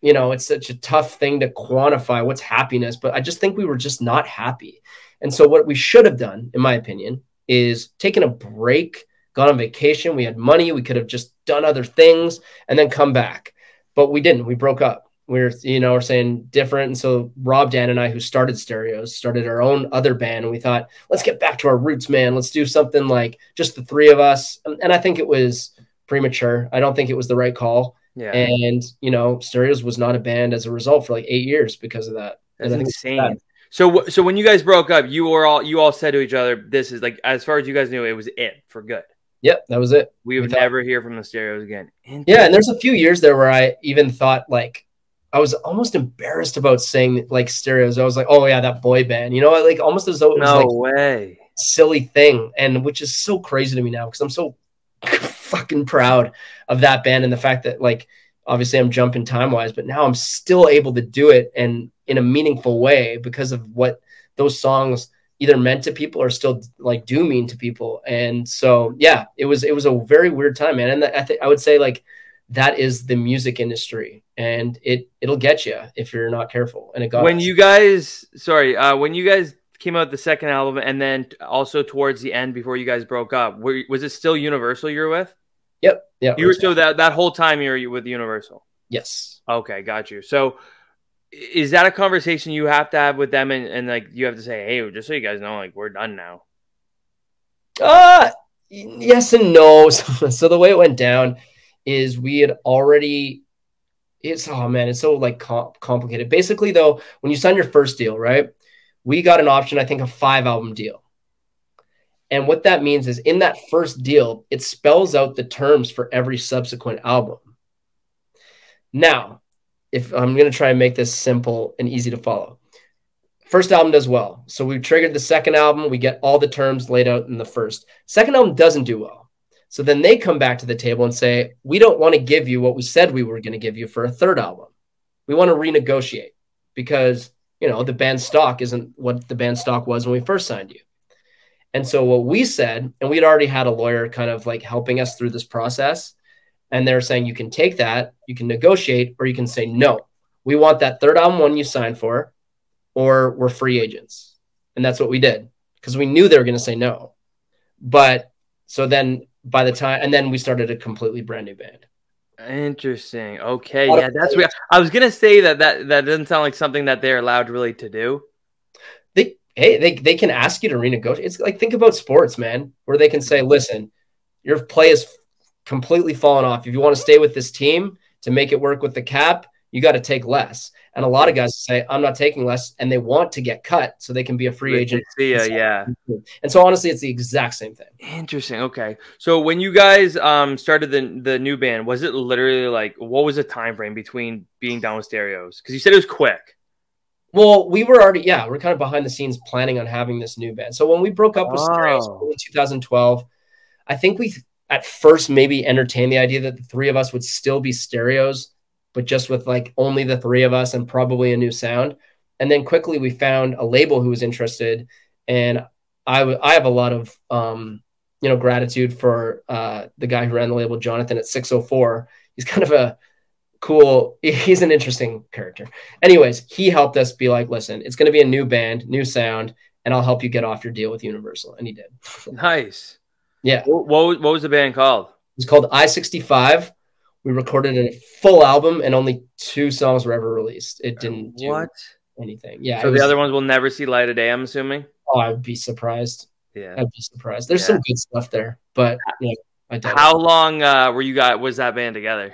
you know, it's such a tough thing to quantify what's happiness, but I just think we were just not happy. And so what we should have done, in my opinion, is taken a break, gone on vacation. We had money, we could have just done other things and then come back. But we didn't. We broke up we're you know we're saying different. And so rob dan and i who started stereos started our own other band and we thought let's get back to our roots man. Let's do something like just the three of us. And i think it was premature. I don't think it was the right call. Yeah. And you know stereos was not a band as a result for like eight years because of that. That's insane. so so when you guys broke up you were all you all said to each other this is like as far as you guys knew it was it for good. Yep, that was it. We would we never hear from the stereos again. Yeah, and there's a few years there where I even thought like I was almost embarrassed about saying like stereos. I was like, oh yeah, that boy band, you know, like almost as though it was no like way silly thing, and which is so crazy to me now because I'm so fucking proud of that band and the fact that like obviously I'm jumping time wise, but now I'm still able to do it and in a meaningful way because of what those songs either meant to people or still like do mean to people. And so yeah, it was it was a very weird time, man. And I think I would say like that is the music industry and it it'll get you if you're not careful. And it got when us. you guys sorry uh when you guys came out the second album and then also towards the end before you guys broke up were, was it still universal you were with? Yep yeah you were so that that whole time you were with universal? Yes. Okay got you. So is that a conversation you have to have with them and, and like you have to say hey just so you guys know like we're done now uh yes and no. So, so the way it went down is we had already it's oh man it's so like complicated. Basically though when you sign your first deal right we got an option i think a five album deal. And what that means is in that first deal it spells out the terms for every subsequent album. Now if i'm going to try and make this simple and easy to follow. First album does well. So we triggered the second album. We get all the terms laid out in the first. Second album doesn't do well so then they come back to the table and say, we don't want to give you what we said we were going to give you for a third album. We want to renegotiate because, you know, the band stock isn't what the band stock was when we first signed you. And so what we said, and we'd already had a lawyer kind of like helping us through this process. And they're saying you can take that, you can negotiate, or you can say, no, we want that third album one you signed for, or we're free agents. And that's what we did because we knew they were going to say no. But so then by the time, and then we started a completely brand new band. Interesting. Okay, yeah, that's weird. I was gonna say that that that doesn't sound like something that they're allowed really to do. They hey, they they can ask you to renegotiate. It's like think about sports, man, where they can say, "Listen, your play is completely fallen off. If you want to stay with this team to make it work with the cap, you got to take less." And a lot of guys say, I'm not taking less, and they want to get cut so they can be a free agent. Ya, yeah. And so honestly, it's the exact same thing. Interesting. Okay. So when you guys um started the the new band, was it literally like what was the time frame between being down with stereos? Because you said it was quick. Well, we were already, yeah, we're kind of behind the scenes planning on having this new band. So when we broke up with oh. Stereos in 2012, I think we at first maybe entertained the idea that the three of us would still be stereos but just with like only the three of us and probably a new sound. And then quickly we found a label who was interested, and I, w- I have a lot of um, you know gratitude for uh, the guy who ran the label, Jonathan at 604. He's kind of a cool. He's an interesting character. Anyways, he helped us be like, listen, it's going to be a new band, new sound, and I'll help you get off your deal with Universal. And he did. nice. Yeah. What, what, what was the band called? It's called I 65. We recorded a full album and only two songs were ever released. It didn't do What? anything. Yeah. So was- the other ones will never see light of day, I'm assuming? oh, I'd be surprised. Yeah. I'd be surprised. There's Yeah. some good stuff there, but yeah, I doubt it. How long uh, were you guys, was that band together?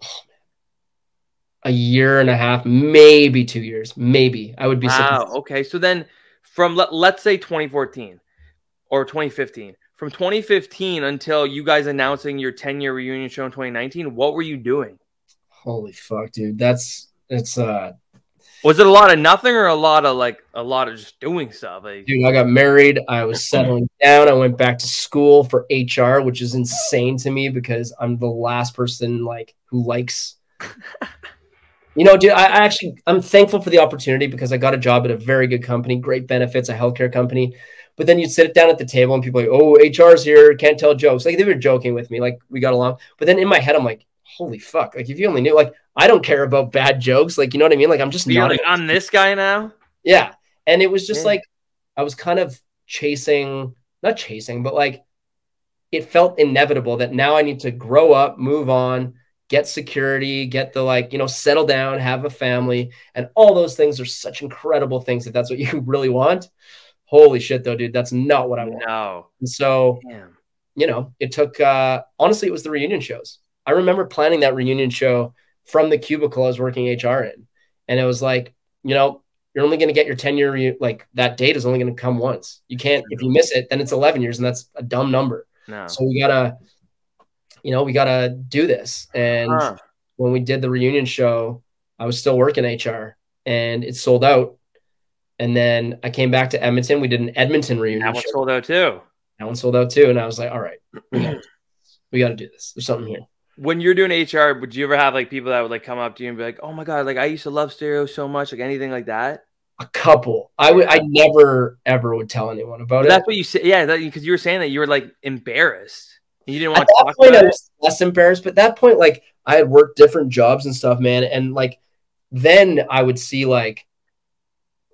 a year and a half, maybe two years, maybe. I would be Wow. surprised. Okay. So then from, let, let's say 2014 or 2015, from 2015 until you guys announcing your 10 year reunion show in 2019, what were you doing? Holy fuck, dude. That's it's uh Was it a lot of nothing or a lot of like a lot of just doing stuff? Like, dude, I got married, I was settling down, I went back to school for HR, which is insane to me because I'm the last person like who likes you know, dude, I, I actually I'm thankful for the opportunity because I got a job at a very good company, great benefits, a healthcare company. But then you'd sit down at the table and people are like, oh, HR's here, can't tell jokes. Like they were joking with me, like we got along. But then in my head, I'm like, holy fuck. Like if you only knew, like I don't care about bad jokes. Like, you know what I mean? Like I'm just you're not like, I'm this guy now? yeah. And it was just Yeah. like I was kind of chasing, not chasing, but like it felt inevitable that now I need to grow up, move on, get security, get the like, you know, settle down, have a family. And all those things are such incredible things if that's what you really want. Holy shit, though, dude. That's not what I want. No. And so, Damn. you know, it took, uh, honestly, it was the reunion shows. I remember planning that reunion show from the cubicle I was working HR in. And it was like, you know, you're only going to get your 10 year, like that date is only going to come once. You can't, if you miss it, then it's 11 years and that's a dumb number. No. So we gotta, you know, we gotta do this. And Huh. when we did the reunion show, I was still working HR and it sold out. And then I came back to Edmonton. We did an Edmonton reunion That one show. sold out too. That one sold out too. And I was like, all right, we got we got to do this. There's something here. When you're doing HR, would you ever have like people that would like come up to you and be like, "Oh my god, like I used to love stereo so much, like anything like that"? A couple. I would. I never ever would tell anyone about it. That's what you said, yeah, because you were saying that you were like embarrassed. You didn't At want to that talk point, about I was less embarrassed. But that point, like I had worked different jobs and stuff, man. And like then I would see like,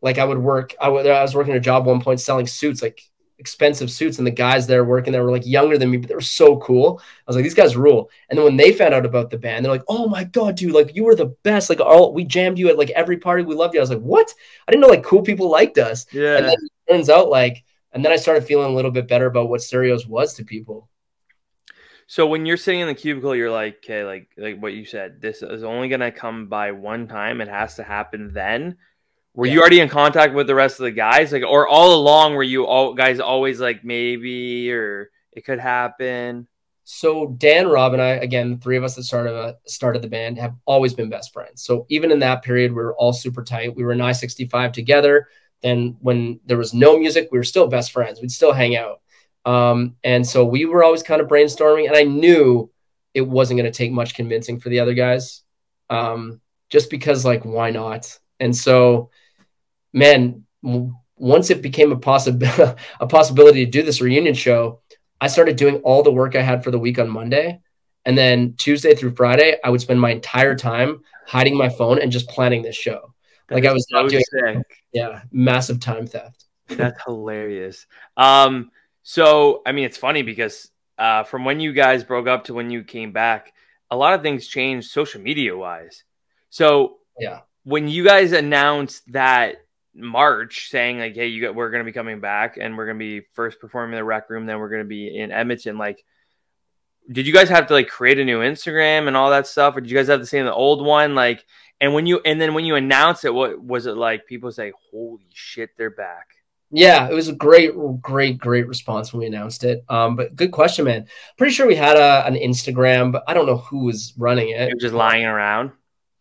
like I would work. I was working a job one point selling suits, like expensive suits, and the guys there working there were like younger than me, but they were so cool. I was like, these guys rule. And then when they found out about the band, they're like, oh my god, dude, like you were the best. Like all we jammed you at like every party. We loved you. I was like, what? I didn't know like cool people liked us. And Yeah. then it turns out like, and then I started feeling a little bit better about what stereos was to people. So when you're sitting in the cubicle, you're like, okay, like like what you said, this is only gonna come by one time. It has to happen then. Were you already in contact with the rest of the guys, like, or all along were you all guys always like maybe or it could happen? So Dan, Rob, and I, again, the three of us that started uh, started the band have always been best friends. So even in that period, we were all super tight. We were in I sixty five together. Then when there was no music, we were still best friends. We'd still hang out. Um, and so we were always kind of brainstorming. And I knew it wasn't going to take much convincing for the other guys, um, just because like why not? And so, man, once it became a possibility a possibility to do this reunion show, I started doing all the work I had for the week on Monday. And then Tuesday through Friday, I would spend my entire time hiding my phone and just planning this show. That Like I was not doing- sick. Yeah, massive time theft. That's hilarious. Um, so I mean, it's funny because uh, from when you guys broke up to when you came back, a lot of things changed social media wise. So Yeah. when you guys announced that March, saying like, "Hey, you got, we're going to be coming back, and we're going to be first performing in the rec room, then we're going to be in Edmonton," like. Did you guys have to like create a new Instagram and all that stuff, or did you guys have to same the old one? Like, and when you and then when you announced it, what was it like? People say, "Holy shit, they're back!" Yeah, it was a great, great, great response when we announced it. Um, but good question, man. Pretty sure we had a, an Instagram, but I don't know who was running it. You're just lying around.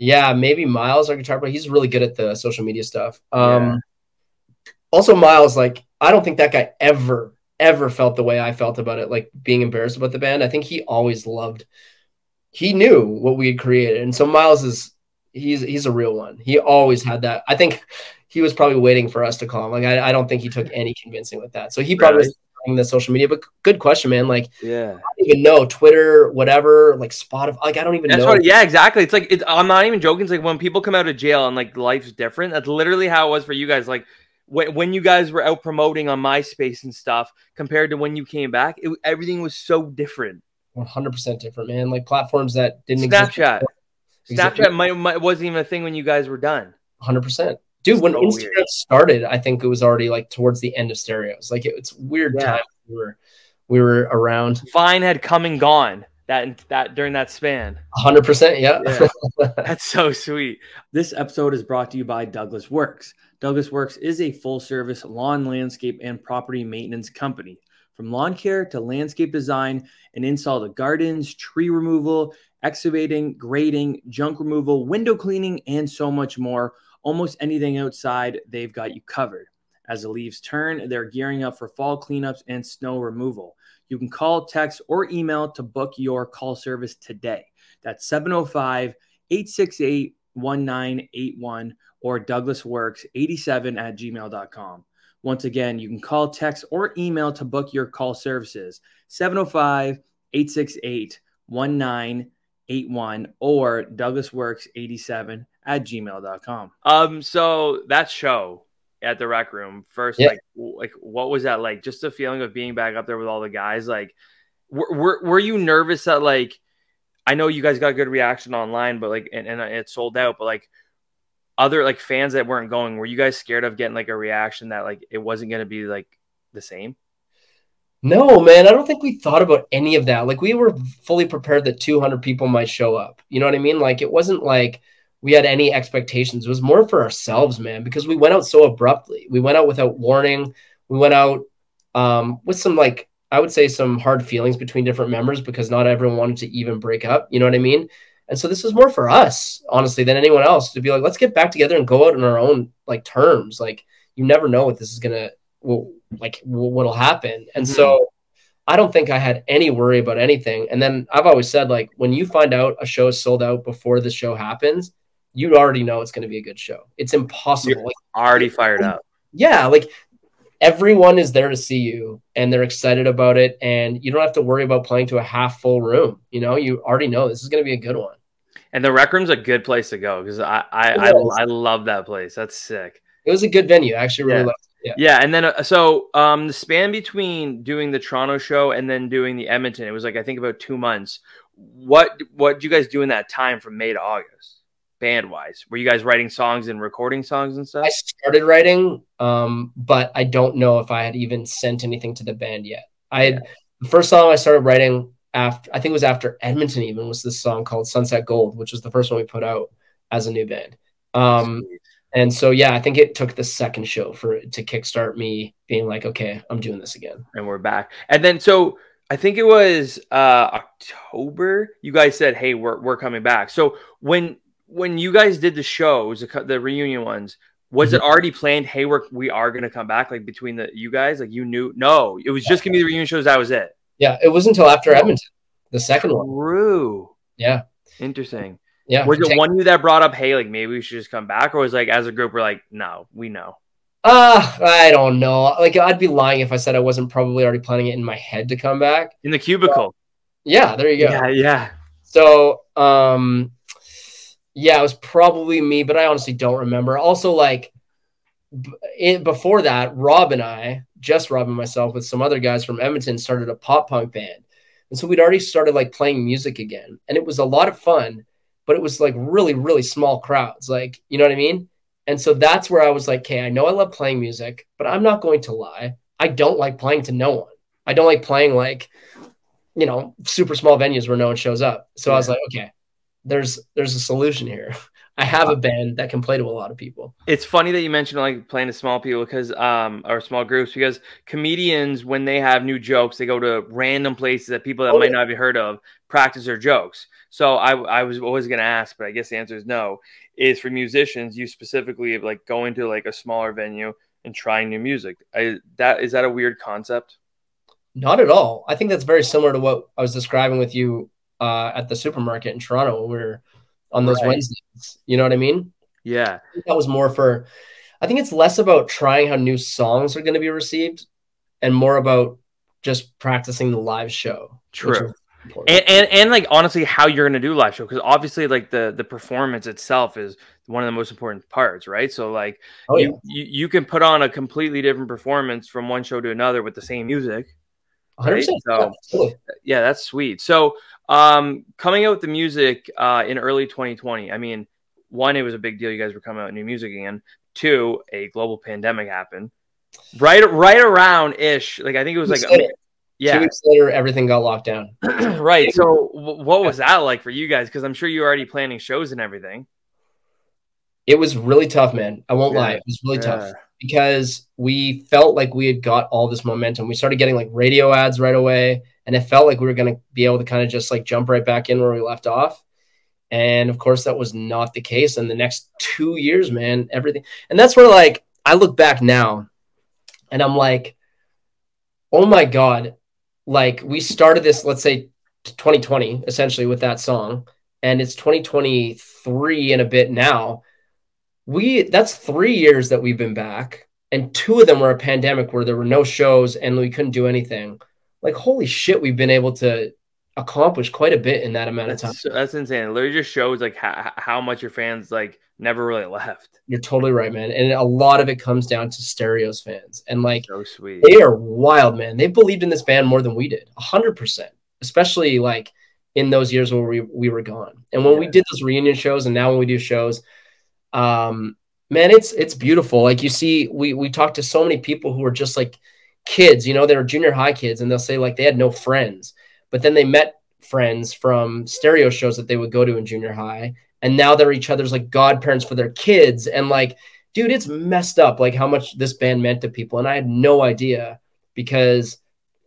Yeah, maybe Miles, our guitar player. He's really good at the social media stuff. Um, Yeah. Also, Miles, like, I don't think that guy ever, ever felt the way I felt about it, like being embarrassed about the band. I think he always loved, he knew what we had created. And so Miles is, he's, he's a real one. He always had that. I think he was probably waiting for us to call him. Like, I, I don't think he took any convincing with that. So he probably was doing the social media, but good question, man. Like, Yeah, I don't even know Twitter, whatever, like Spotify. Like, I don't even that's know. what. Yeah, exactly. It's like it's, I'm not even joking. It's like when people come out of jail and like life's different. That's literally how it was for you guys. Like when, when you guys were out promoting on MySpace and stuff compared to when you came back, it, everything was so different. 100% different, man. Like platforms that didn't Snapchat. exist. Snapchat might, might, wasn't even a thing when you guys were done. 100%. Dude, when So Instagram weird. started, I think it was already like towards the end of stereos. Like it, it's weird Yeah. time we were we were around. Vine had come and gone that that during that span. 100%, yeah. Yeah. That's so sweet. This episode is brought to you by Douglas Works. Douglas Works is a full service lawn, landscape, and property maintenance company. From lawn care to landscape design and install to gardens, tree removal, excavating, grading, junk removal, window cleaning, and so much more. Almost anything outside, they've got you covered. As the leaves turn, they're gearing up for fall cleanups and snow removal. You can call, text, or email to book your call service today. That's 705 868 1981 or douglasworks87 at gmail.com. Once again, you can call, text, or email to book your call services 705 868 1981 or douglasworks87 at gmail.com. Um, so that show at the rec room first, Yeah. like, like what was that like? Just the feeling of being back up there with all the guys. Like, were, were, were you nervous that like I know you guys got a good reaction online, but like, and, and it sold out, but like, other like fans that weren't going, were you guys scared of getting like a reaction that like it wasn't going to be like the same? No, man, I don't think we thought about any of that. Like we were fully prepared that 200 people might show up. You know what I mean? Like it wasn't like we had any expectations. It was more for ourselves, man, because we went out so abruptly. We went out without warning. We went out um, with some like I would say some hard feelings between different members because not everyone wanted to even break up. You know what I mean? And so this was more for us, honestly, than anyone else to be like, let's get back together and go out on our own like terms. Like you never know what this is gonna, well, like what'll happen. And Mhm. so I don't think I had any worry about anything. And then I've always said, like, when you find out a show is sold out before the show happens, you already know it's going to be a good show. It's impossible. You're- Already fired up. yeah, like everyone is there to see you and they're excited about it. And you don't have to worry about playing to a half full room. You know, you already know this is going to be a good one. And the rec room's a good place to go because I I, I. I love that place. That's sick. It was a good venue. I actually really Yeah. it. Yeah. Yeah, and then uh, so um the span between doing the Toronto show and then doing the Edmonton, it was like I think about two months. What what did you guys do in that time from May to August, band wise? Were you guys writing songs and recording songs and stuff? I started writing, um, but I don't know if I had even sent anything to the band yet. I had the first song I started writing after I think it was after Edmonton even was this song called Sunset Gold, which was the first one we put out as a new band. Um, and so yeah, I think it took the second show for to kickstart me being like, okay, I'm doing this again. and we're back. And then so I think it was uh October. You guys said, "Hey, we're we're coming back." So when when you guys did the shows, the the reunion ones, was it already planned? Hey, we're we are gonna come back. Like between the you guys, like you knew? No, it was just gonna be the reunion shows. That was it. Yeah, it wasn't until after Edmonton, the second one. True. Yeah, Interesting. yeah. Was it one of you that brought up, "Hey, like maybe we should just come back," or was like as a group, we're like, "No, we know." Uh, I don't know. Like I'd be lying if I said I wasn't probably already planning it in my head to come back. In the cubicle. Yeah, there you go. Yeah, yeah. So, um, yeah, it was probably me, but I honestly don't remember. Also, like b- it, before that, Rob and I, just Rob and myself, with some other guys from Edmonton, started a pop punk band, and so we'd already started like playing music again, and it was a lot of fun, but it was like really, really small crowds, like you know what I mean. And so that's where I was like, okay, I know I love playing music, but I'm not going to lie, I don't like playing to no one. I don't like playing like you know, super small venues where no one shows up. So I was like, okay, there's there's a solution here. I have a band that can play to a lot of people. it's funny that you mentioned like playing to small people because um or small groups because comedians when they have new jokes they go to random places that people that Oh, might yeah. not have heard of practice their jokes so i i was always going to ask but i guess the answer is no is for musicians you specifically like going to like a smaller venue and trying new music I, that is that a weird concept Not at all. I think that's very similar to what I was describing with you uh, at the supermarket in Toronto when we were on those Right. Wednesdays. You know what I mean? yeah I think that was more for I think it's less about trying how new songs are going to be received and more about just practicing the live show. true And, and, and like honestly, how you're gonna do live show because obviously like the the performance itself is one of the most important parts, right? So like oh, you, yeah. you you can put on a completely different performance from one show to another with the same music. 100%. Right? So yeah, yeah, that's sweet. So um coming out with the music uh in early 2020, I mean, one, it was a big deal. You guys were coming out with new music again. Two, a global pandemic happened. Right right around ish. Like I think it was like yeah. Two weeks later, everything got locked down. right. So, what was that like for you guys? Because I'm sure you were already planning shows and everything. It was really tough, man. I won't yeah. lie. It was really yeah. tough because we felt like we had got all this momentum. We started getting like radio ads right away, and it felt like we were going to be able to kind of just like jump right back in where we left off. And of course, that was not the case. And the next two years, man, everything. And that's where like I look back now and I'm like, oh my God, like we started this, let's say 2020, essentially with that song, and it's 2023 and a bit now. We that's three years that we've been back, and two of them were a pandemic where there were no shows and we couldn't do anything. Like holy shit, we've been able to accomplish quite a bit in that amount that's, of time. That's insane. It literally just shows like how, how much your fans like never really left. You're totally right, man. And a lot of it comes down to Stereos fans. And like so sweet. They are wild, man. They believed in this band more than we did. hundred percent. Especially like in those years where we, we were gone. And when yeah. we did those reunion shows and now when we do shows, um, man, it's it's beautiful. Like you see, we we talked to so many people who are just like kids, you know, they were junior high kids, and they'll say like they had no friends. But then they met friends from stereo shows that they would go to in junior high and now they're each other's like godparents for their kids. And like dude it's messed up like how much this band meant to people. And i had no idea because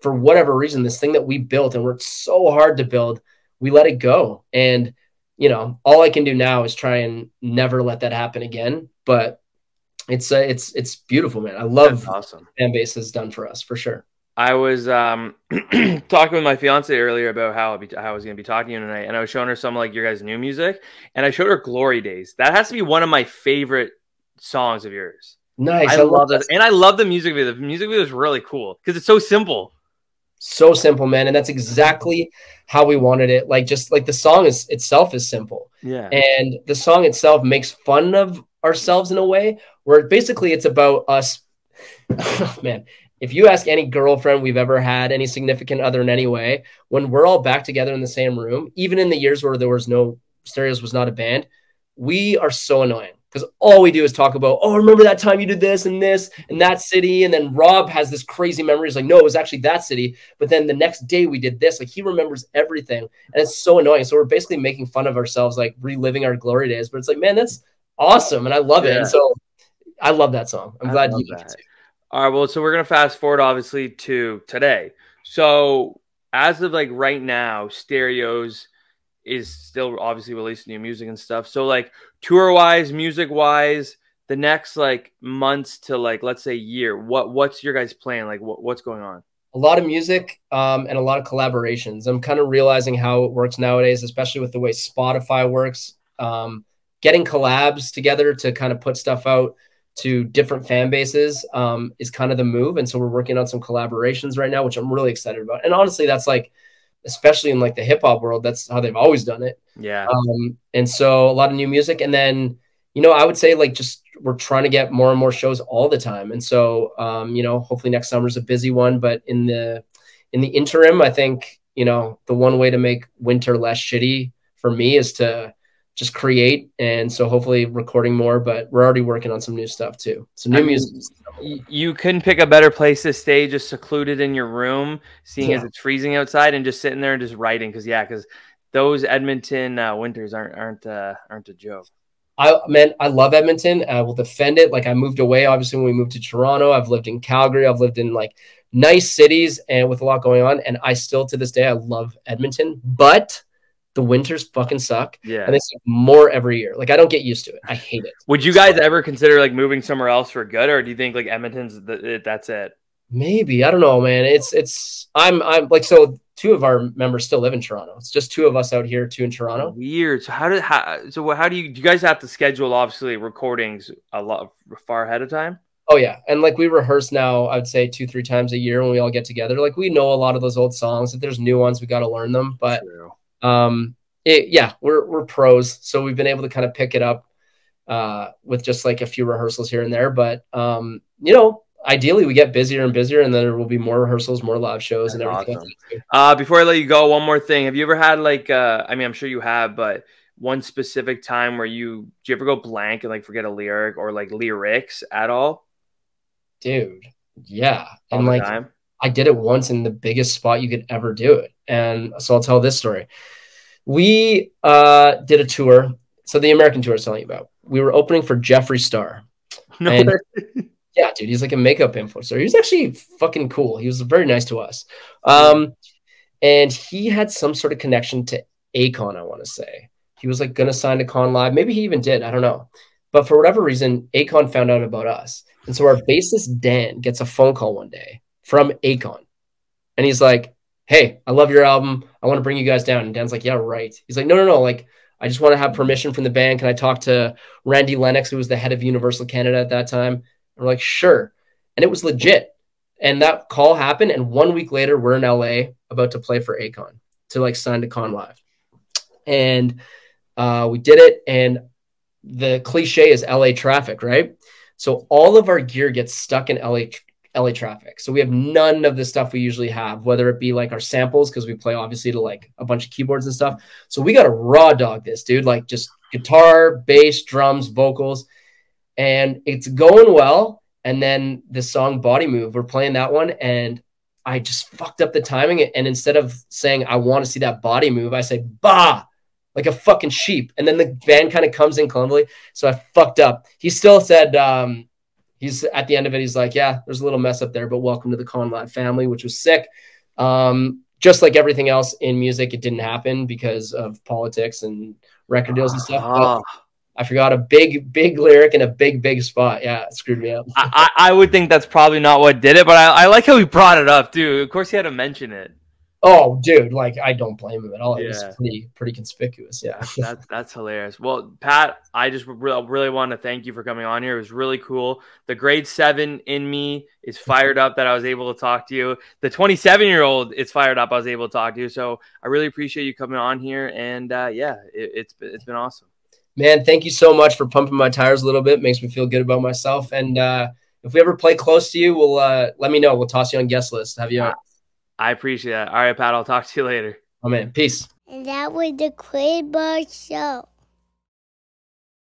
for whatever reason this thing that we built and worked so hard to build we let it go. And you know all i can do now is try and never let that happen again but it's uh, it's it's beautiful man i love That's awesome fan base has done for us for sure I was um, talking with my fiance earlier about how, I, be, how I was going to be talking to you tonight, and I was showing her some like your guys' new music, and I showed her "Glory Days." That has to be one of my favorite songs of yours. Nice, I, I love that. and I love the music video. The music video is really cool because it's so simple. So simple, man, and that's exactly how we wanted it. Like just like the song is itself is simple, yeah, and the song itself makes fun of ourselves in a way where basically it's about us. Oh, man, if you ask any girlfriend we've ever had, any significant other in any way, when we're all back together in the same room, even in the years where there was no stereos was not a band, we are so annoying because all we do is talk about, oh, remember that time you did this and this and that city. And then Rob has this crazy memory. He's like, no, it was actually that city. But then the next day we did this. Like he remembers everything. And it's so annoying. So we're basically making fun of ourselves, like reliving our glory days. But it's like, man, that's awesome. And I love it. And so I love that song. I'm I glad you did too. All right. Well, so we're gonna fast forward, obviously, to today. So as of like right now, Stereos is still obviously releasing new music and stuff. So like tour wise, music wise, the next like months to like let's say year, what what's your guys' plan? Like what, what's going on? A lot of music um, and a lot of collaborations. I'm kind of realizing how it works nowadays, especially with the way Spotify works. Um, getting collabs together to kind of put stuff out to different fan bases um, is kind of the move. And so we're working on some collaborations right now, which I'm really excited about. And honestly, that's like, especially in like the hip hop world, that's how they've always done it. Yeah. Um, and so a lot of new music. And then, you know, I would say like just we're trying to get more and more shows all the time. And so, um, you know, hopefully next summer is a busy one. But in the in the interim, I think, you know, the one way to make winter less shitty for me is to just create and so hopefully recording more but we're already working on some new stuff too some new I mean, music you couldn't pick a better place to stay just secluded in your room seeing yeah. as it's freezing outside and just sitting there and just writing because yeah because those edmonton uh, winters aren't aren't uh, aren't a joke I man, I love Edmonton. I will defend it. Like I moved away, obviously, when we moved to Toronto. I've lived in Calgary. I've lived in like nice cities and with a lot going on. And I still to this day I love Edmonton. But the winters fucking suck. Yeah. And they it's more every year. Like I don't get used to it. I hate it. Would you guys ever consider like moving somewhere else for good, or do you think like Edmonton's the, that's it? Maybe I don't know, man. It's it's I'm I'm like so. Two of our members still live in Toronto. It's just two of us out here, two in Toronto. Weird. So how did how so how do you do you guys have to schedule obviously recordings a lot far ahead of time? Oh yeah, and like we rehearse now, I'd say two, three times a year when we all get together. Like we know a lot of those old songs. If there's new ones, we got to learn them. But True. Um, it, yeah, we're we're pros, so we've been able to kind of pick it up uh, with just like a few rehearsals here and there. But um, you know, ideally we get busier and busier, and then there will be more rehearsals, more live shows, That's and everything. Awesome. Uh, before I let you go, one more thing: Have you ever had like, uh, I mean, I'm sure you have, but one specific time where you do you ever go blank and like forget a lyric or like lyrics at all? dude, yeah. All and like time? I did it once in the biggest spot you could ever do it. And so I'll tell this story. We uh, did a tour. So the American tour I was telling you about. We were opening for Jeffree Star. No and, yeah, dude, he's like a makeup influencer. He was actually fucking cool. He was very nice to us. Um, and he had some sort of connection to Akon, I want to say. He was like gonna sign to Kon Live. Maybe he even did. I don't know. But for whatever reason, Akon found out about us. And so our bassist Dan gets a phone call one day from Akon. And he's like, Hey, I love your album. I want to bring you guys down. And Dan's like, Yeah, right. He's like, No, no, no. Like, I just want to have permission from the band. Can I talk to Randy Lennox, who was the head of Universal Canada at that time? And we're like, Sure. And it was legit. And that call happened. And one week later, we're in LA about to play for Akon to like sign to Kon Live. And uh, we did it. And the cliche is LA traffic, right? So all of our gear gets stuck in LA LA traffic. So we have none of the stuff we usually have, whether it be like our samples, because we play obviously to like a bunch of keyboards and stuff. So we got to raw dog this, dude, like just guitar, bass, drums, vocals, and it's going well. And then the song Body Move, we're playing that one, and I just fucked up the timing. And instead of saying I want to see that body move, I say bah like a fucking sheep. And then the band kind of comes in clumsily. So I fucked up. He still said, um, he's at the end of it, he's like, yeah, there's a little mess up there, but welcome to the Kon Live family, which was sick. Um, just like everything else in music, it didn't happen because of politics and record deals and stuff. Uh, I forgot a big, big lyric in a big, big spot. Yeah, it screwed me up. I, I would think that's probably not what did it, but I, I like how he brought it up, dude. Of course, he had to mention it. Oh, dude, like I don't blame him at all. It was pretty pretty conspicuous. Yeah, that's that's hilarious. Well, Pat, I just really really want to thank you for coming on here. It was really cool. The grade seven in me is fired up that I was able to talk to you. The twenty seven year old is fired up. I was able to talk to you. So I really appreciate you coming on here. And uh, yeah, it, it's it's been awesome. Man, thank you so much for pumping my tires a little bit. Makes me feel good about myself. And uh, if we ever play close to you, we'll uh, let me know. We'll toss you on guest list. Have you? Uh, I appreciate that. All right, Pat, I'll talk to you later. Oh, man. Peace. And that was the Quinn Marr Show.